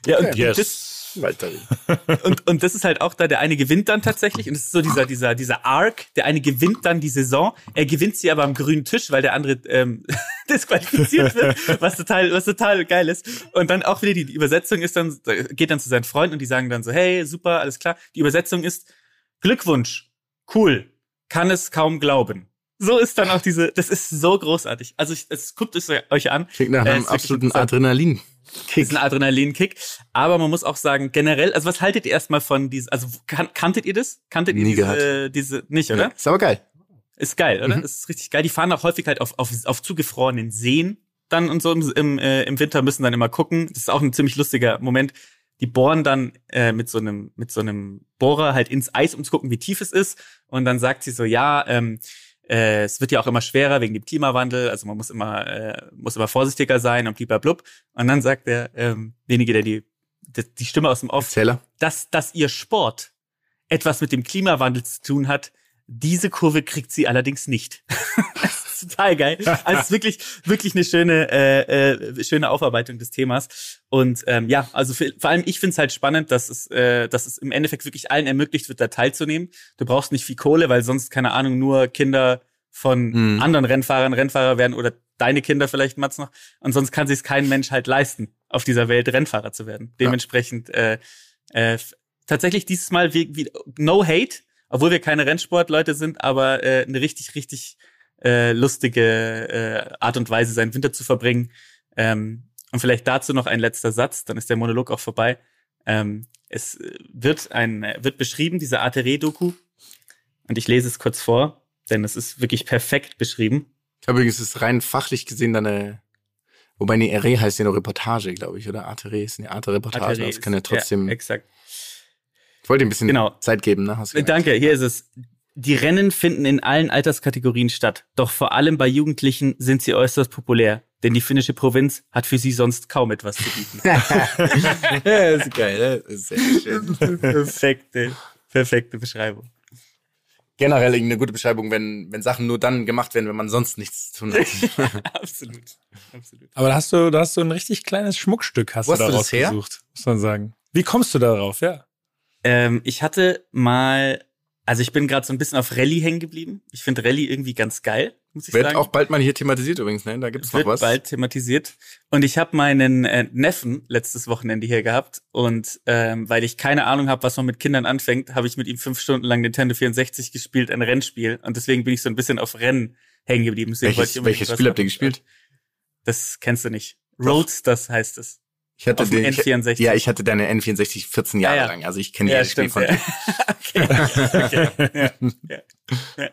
Ja, und Yes. das, Valtteri. *laughs* und, und das ist halt auch da, der eine gewinnt dann tatsächlich. Und das ist so dieser, dieser, dieser Arc, der eine gewinnt dann die Saison. Er gewinnt sie aber am grünen Tisch, weil der andere ähm, *laughs* disqualifiziert wird, was total, was total geil ist. Und dann auch wieder die, die Übersetzung ist dann, geht dann zu seinen Freunden und die sagen dann so, hey, super, alles klar. Die Übersetzung ist Glückwunsch, cool, kann es kaum glauben. So ist dann auch diese, das ist so großartig. Also ich, es guckt es euch an. Klingt nach Äh, einem wirklich absoluten. Adrenalin. ist ein Adrenalinkick. Aber man muss auch sagen, generell, also was haltet ihr erstmal von diesem, also kan kanntet ihr das? Kanntet ihr Nie diese, gehabt. äh, diese, nicht, oder? Ja, ist aber geil. Ist geil, oder? Mhm. Ist richtig geil. Die fahren auch häufig halt auf, auf, auf zugefrorenen Seen dann und so im, im, äh, im Winter müssen dann immer gucken. Das ist auch ein ziemlich lustiger Moment. Die bohren dann äh, mit so einem mit so einem Bohrer halt ins Eis, um zu gucken, wie tief es ist. Und dann sagt sie so, ja, ähm, äh, es wird ja auch immer schwerer wegen dem Klimawandel. Also man muss immer äh, muss immer vorsichtiger sein und blub. Und dann sagt der ähm, derjenige, der die die die Stimme aus dem Off, Erzähler. dass, dass ihr Sport etwas mit dem Klimawandel zu tun hat. Diese Kurve kriegt sie allerdings nicht. *laughs* das ist total geil. Also es ist wirklich, wirklich eine schöne, äh, äh, schöne Aufarbeitung des Themas. Und ähm, ja, also für, vor allem ich finde es halt spannend, dass es, äh, dass es im Endeffekt wirklich allen ermöglicht wird, da teilzunehmen. Du brauchst nicht viel Kohle, weil sonst, keine Ahnung, nur Kinder von Mhm. anderen Rennfahrern Rennfahrer werden oder deine Kinder vielleicht, Mats, noch. Und sonst kann sich kein Mensch halt leisten, auf dieser Welt Rennfahrer zu werden. Dementsprechend äh, äh, f- tatsächlich dieses Mal wie, wie no hate, obwohl wir keine Rennsportleute sind, aber äh, eine richtig, richtig äh, lustige äh, Art und Weise, seinen Winter zu verbringen. Ähm, und vielleicht dazu noch ein letzter Satz, dann ist der Monolog auch vorbei. Ähm, es wird ein wird beschrieben, diese ATR-Doku, und ich lese es kurz vor, denn es ist wirklich perfekt beschrieben. Übrigens ist rein fachlich gesehen dann eine, wobei nee, RE heißt ja nur Reportage, glaube ich, oder Arte ist eine Art Reportage. Das kann ja trotzdem, Ja, exakt. Ich wollte dir ein bisschen Genau. Zeit geben, ne? Hast du gemerkt. Danke, hier ist es. Die Rennen finden in allen Alterskategorien statt, doch vor allem bei Jugendlichen sind sie äußerst populär, denn die finnische Provinz hat für sie sonst kaum etwas zu bieten. *laughs* ja, ist geil, ne? Das ist sehr schön. *laughs* perfekte, perfekte Beschreibung. Generell eine gute Beschreibung, wenn, wenn Sachen nur dann gemacht werden, wenn man sonst nichts zu tun hat. *laughs* absolut, absolut. Aber da hast du, da hast du ein richtig kleines Schmuckstück hast Wo du hast da du das her? rausgesucht, muss man sagen. Wie kommst du darauf, ja? Ähm, ich hatte mal, also ich bin gerade so ein bisschen auf Rallye hängen geblieben. Ich finde Rallye irgendwie ganz geil, muss ich Wird sagen. auch bald mal hier thematisiert übrigens, ne? Da gibt's noch wird was. bald thematisiert. Und ich habe meinen äh, Neffen letztes Wochenende hier gehabt. Und ähm, weil ich keine Ahnung habe, was man mit Kindern anfängt, habe ich mit ihm fünf Stunden lang Nintendo 64 gespielt, ein Rennspiel. Und deswegen bin ich so ein bisschen auf Rennen hängen geblieben. Deswegen wollte ich Welches, welches Spiel habt ihr gespielt? Das kennst du nicht. Roadsters heißt es. Ich hatte Auf den, ich, N64. ja, ich hatte deine N64 14 Jahre Ja, ja. lang. Also ich kenne Ja, jedes Spiel von Ja. *laughs* okay. okay.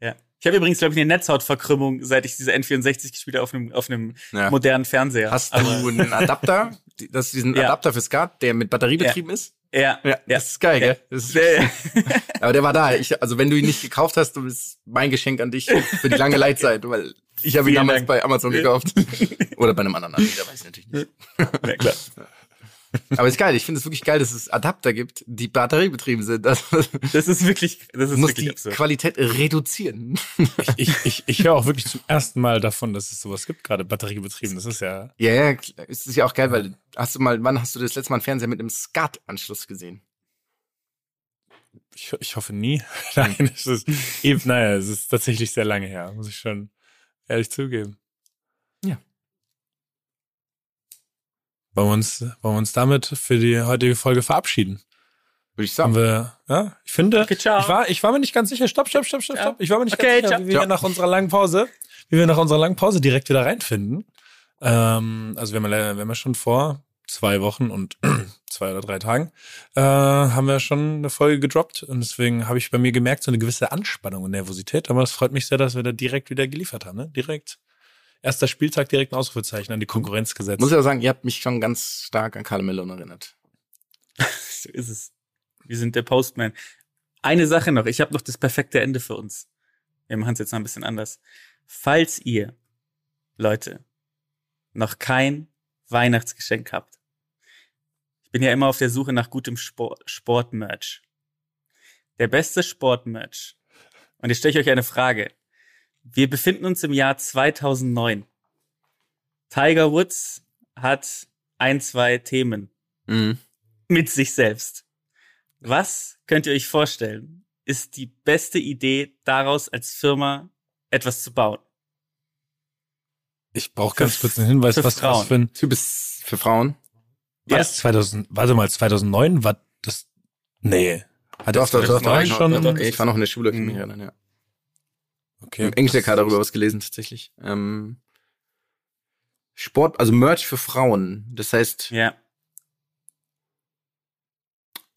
Ja. Ich habe übrigens, glaube ich, eine Netzhautverkrümmung, seit ich diese N64 gespielt habe auf einem, auf einem modernen Fernseher. Hast Aber- du einen Adapter? Das ist diesen. *laughs* Adapter für Skat, der mit Batterie betrieben ist? Ja, Ja, das ist geil, Ja. gell? Das ist, Ja. *laughs* aber der war da. Ich, also wenn du ihn nicht gekauft hast, du bist mein Geschenk an dich für die lange Leitzeit, weil ich habe ihn Vielen damals Dank. bei Amazon gekauft. *laughs* Oder bei einem anderen Anbieter, weiß ich natürlich nicht. Ja, klar. *laughs* Aber ist geil. Ich finde es wirklich geil, dass es Adapter gibt, die batteriebetrieben sind. Das Das ist wirklich, das ist muss wirklich die absurd. Qualität reduzieren. Ich, ich, ich höre auch wirklich zum ersten Mal davon, dass es sowas gibt, gerade batteriebetrieben. Das ist ja. Ja, ja, es ist ja auch geil, weil hast du mal, wann hast du das letzte Mal einen Fernseher mit einem Skat-Anschluss gesehen? Ich, ich hoffe nie. *laughs* Nein, es ist eben, naja, es ist tatsächlich sehr lange her, muss ich schon ehrlich zugeben. Ja. Wollen wir uns, wollen wir uns damit für die heutige Folge verabschieden? Würde ich Haben sagen. wir, ja, ich finde, Okay, ciao. ich war, ich war mir nicht ganz sicher. Stopp, stopp, stopp, stopp, Ja. stopp. Ich war mir nicht Okay, ganz sicher, wie wir nach unserer langen Pause, wie wir nach unserer langen Pause direkt wieder reinfinden. Ähm, also wir haben, ja- wir haben ja schon vor zwei Wochen und *clears throat* zwei oder drei Tagen äh, haben wir schon eine Folge gedroppt und deswegen habe ich bei mir gemerkt so eine gewisse Anspannung und Nervosität. Aber es freut mich sehr, dass wir da direkt wieder geliefert haben. Ne? Direkt erster Spieltag direkt ein Ausrufezeichen an die Konkurrenz gesetzt. Muss ich auch sagen, ihr habt mich schon ganz stark an Karl Malone erinnert. *laughs* So ist es. Wir sind der Postman. Eine Sache noch. Ich habe noch das perfekte Ende für uns. Wir machen es jetzt noch ein bisschen anders. Falls ihr, Leute, noch kein Weihnachtsgeschenk habt. Ich bin ja immer auf der Suche nach gutem Sport, Sportmerch. Der beste Sportmerch. Und jetzt stelle ich euch eine Frage. Wir befinden uns im Jahr 2009. Tiger Woods hat ein, zwei Themen Mhm. mit sich selbst. Was könnt ihr euch vorstellen, ist die beste Idee, daraus als Firma etwas zu bauen? ich brauche ganz kurz einen Hinweis, für was Frauen. was für ein Typ ist für Frauen. War Ja. das 2000, warte mal, 2009 war das, nee. Hat Doch, doch, doch, doch. schon, doch, doch, ich war noch in der Schule, kann ich mich Mhm. erinnern, ja. Okay. Im Englischlecker darüber was gelesen, tatsächlich. Ähm, Sport, also Merch für Frauen. Das heißt, Ja.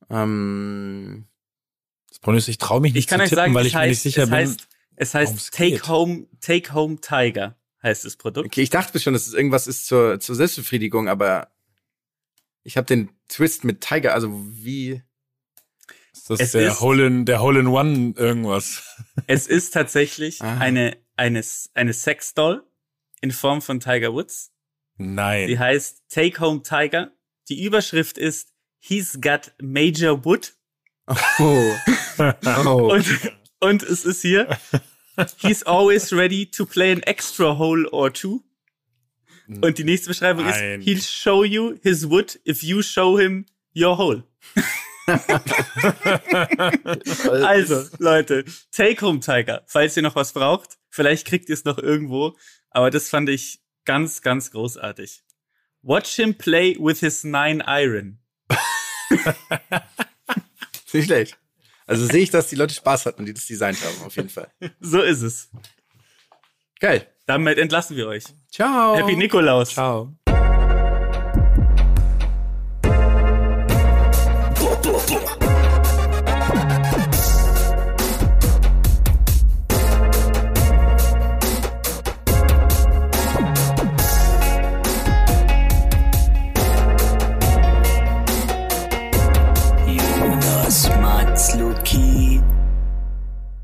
ähm, Das Problem ist, ich traue mich nicht Ich kann zu euch tippen, sagen, weil es ich mir heißt, nicht sicher es bin. heißt, es heißt es Take geht. Home, Take Home Tiger heißt das Produkt. okay, ich dachte bis schon, dass es irgendwas ist zur, zur Selbstbefriedigung, aber ich habe den Twist mit Tiger, also wie, ist das Es der ist- Hole in, der Hole in One irgendwas? *laughs* Es ist tatsächlich Ah. eine, eine, eine Sexdoll in Form von Tiger Woods. Nein. Die heißt Take Home Tiger. Die Überschrift ist He's got Major Wood. Oh. *laughs* oh. Und, und es ist hier, he's always ready to play an extra hole or two. Und die nächste Beschreibung Nein. ist, he'll show you his wood if you show him your hole. *laughs* *laughs* Also, Leute, Take Home Tiger, falls ihr noch was braucht, vielleicht kriegt ihr es noch irgendwo, aber das fand ich ganz, ganz großartig. Watch him play with his nine iron. *laughs* Nicht schlecht. Also sehe ich, dass die Leute Spaß hatten und die das designt haben, auf jeden Fall. *laughs* So ist es. Geil. Damit entlassen wir euch. Ciao. Happy Nikolaus. Ciao.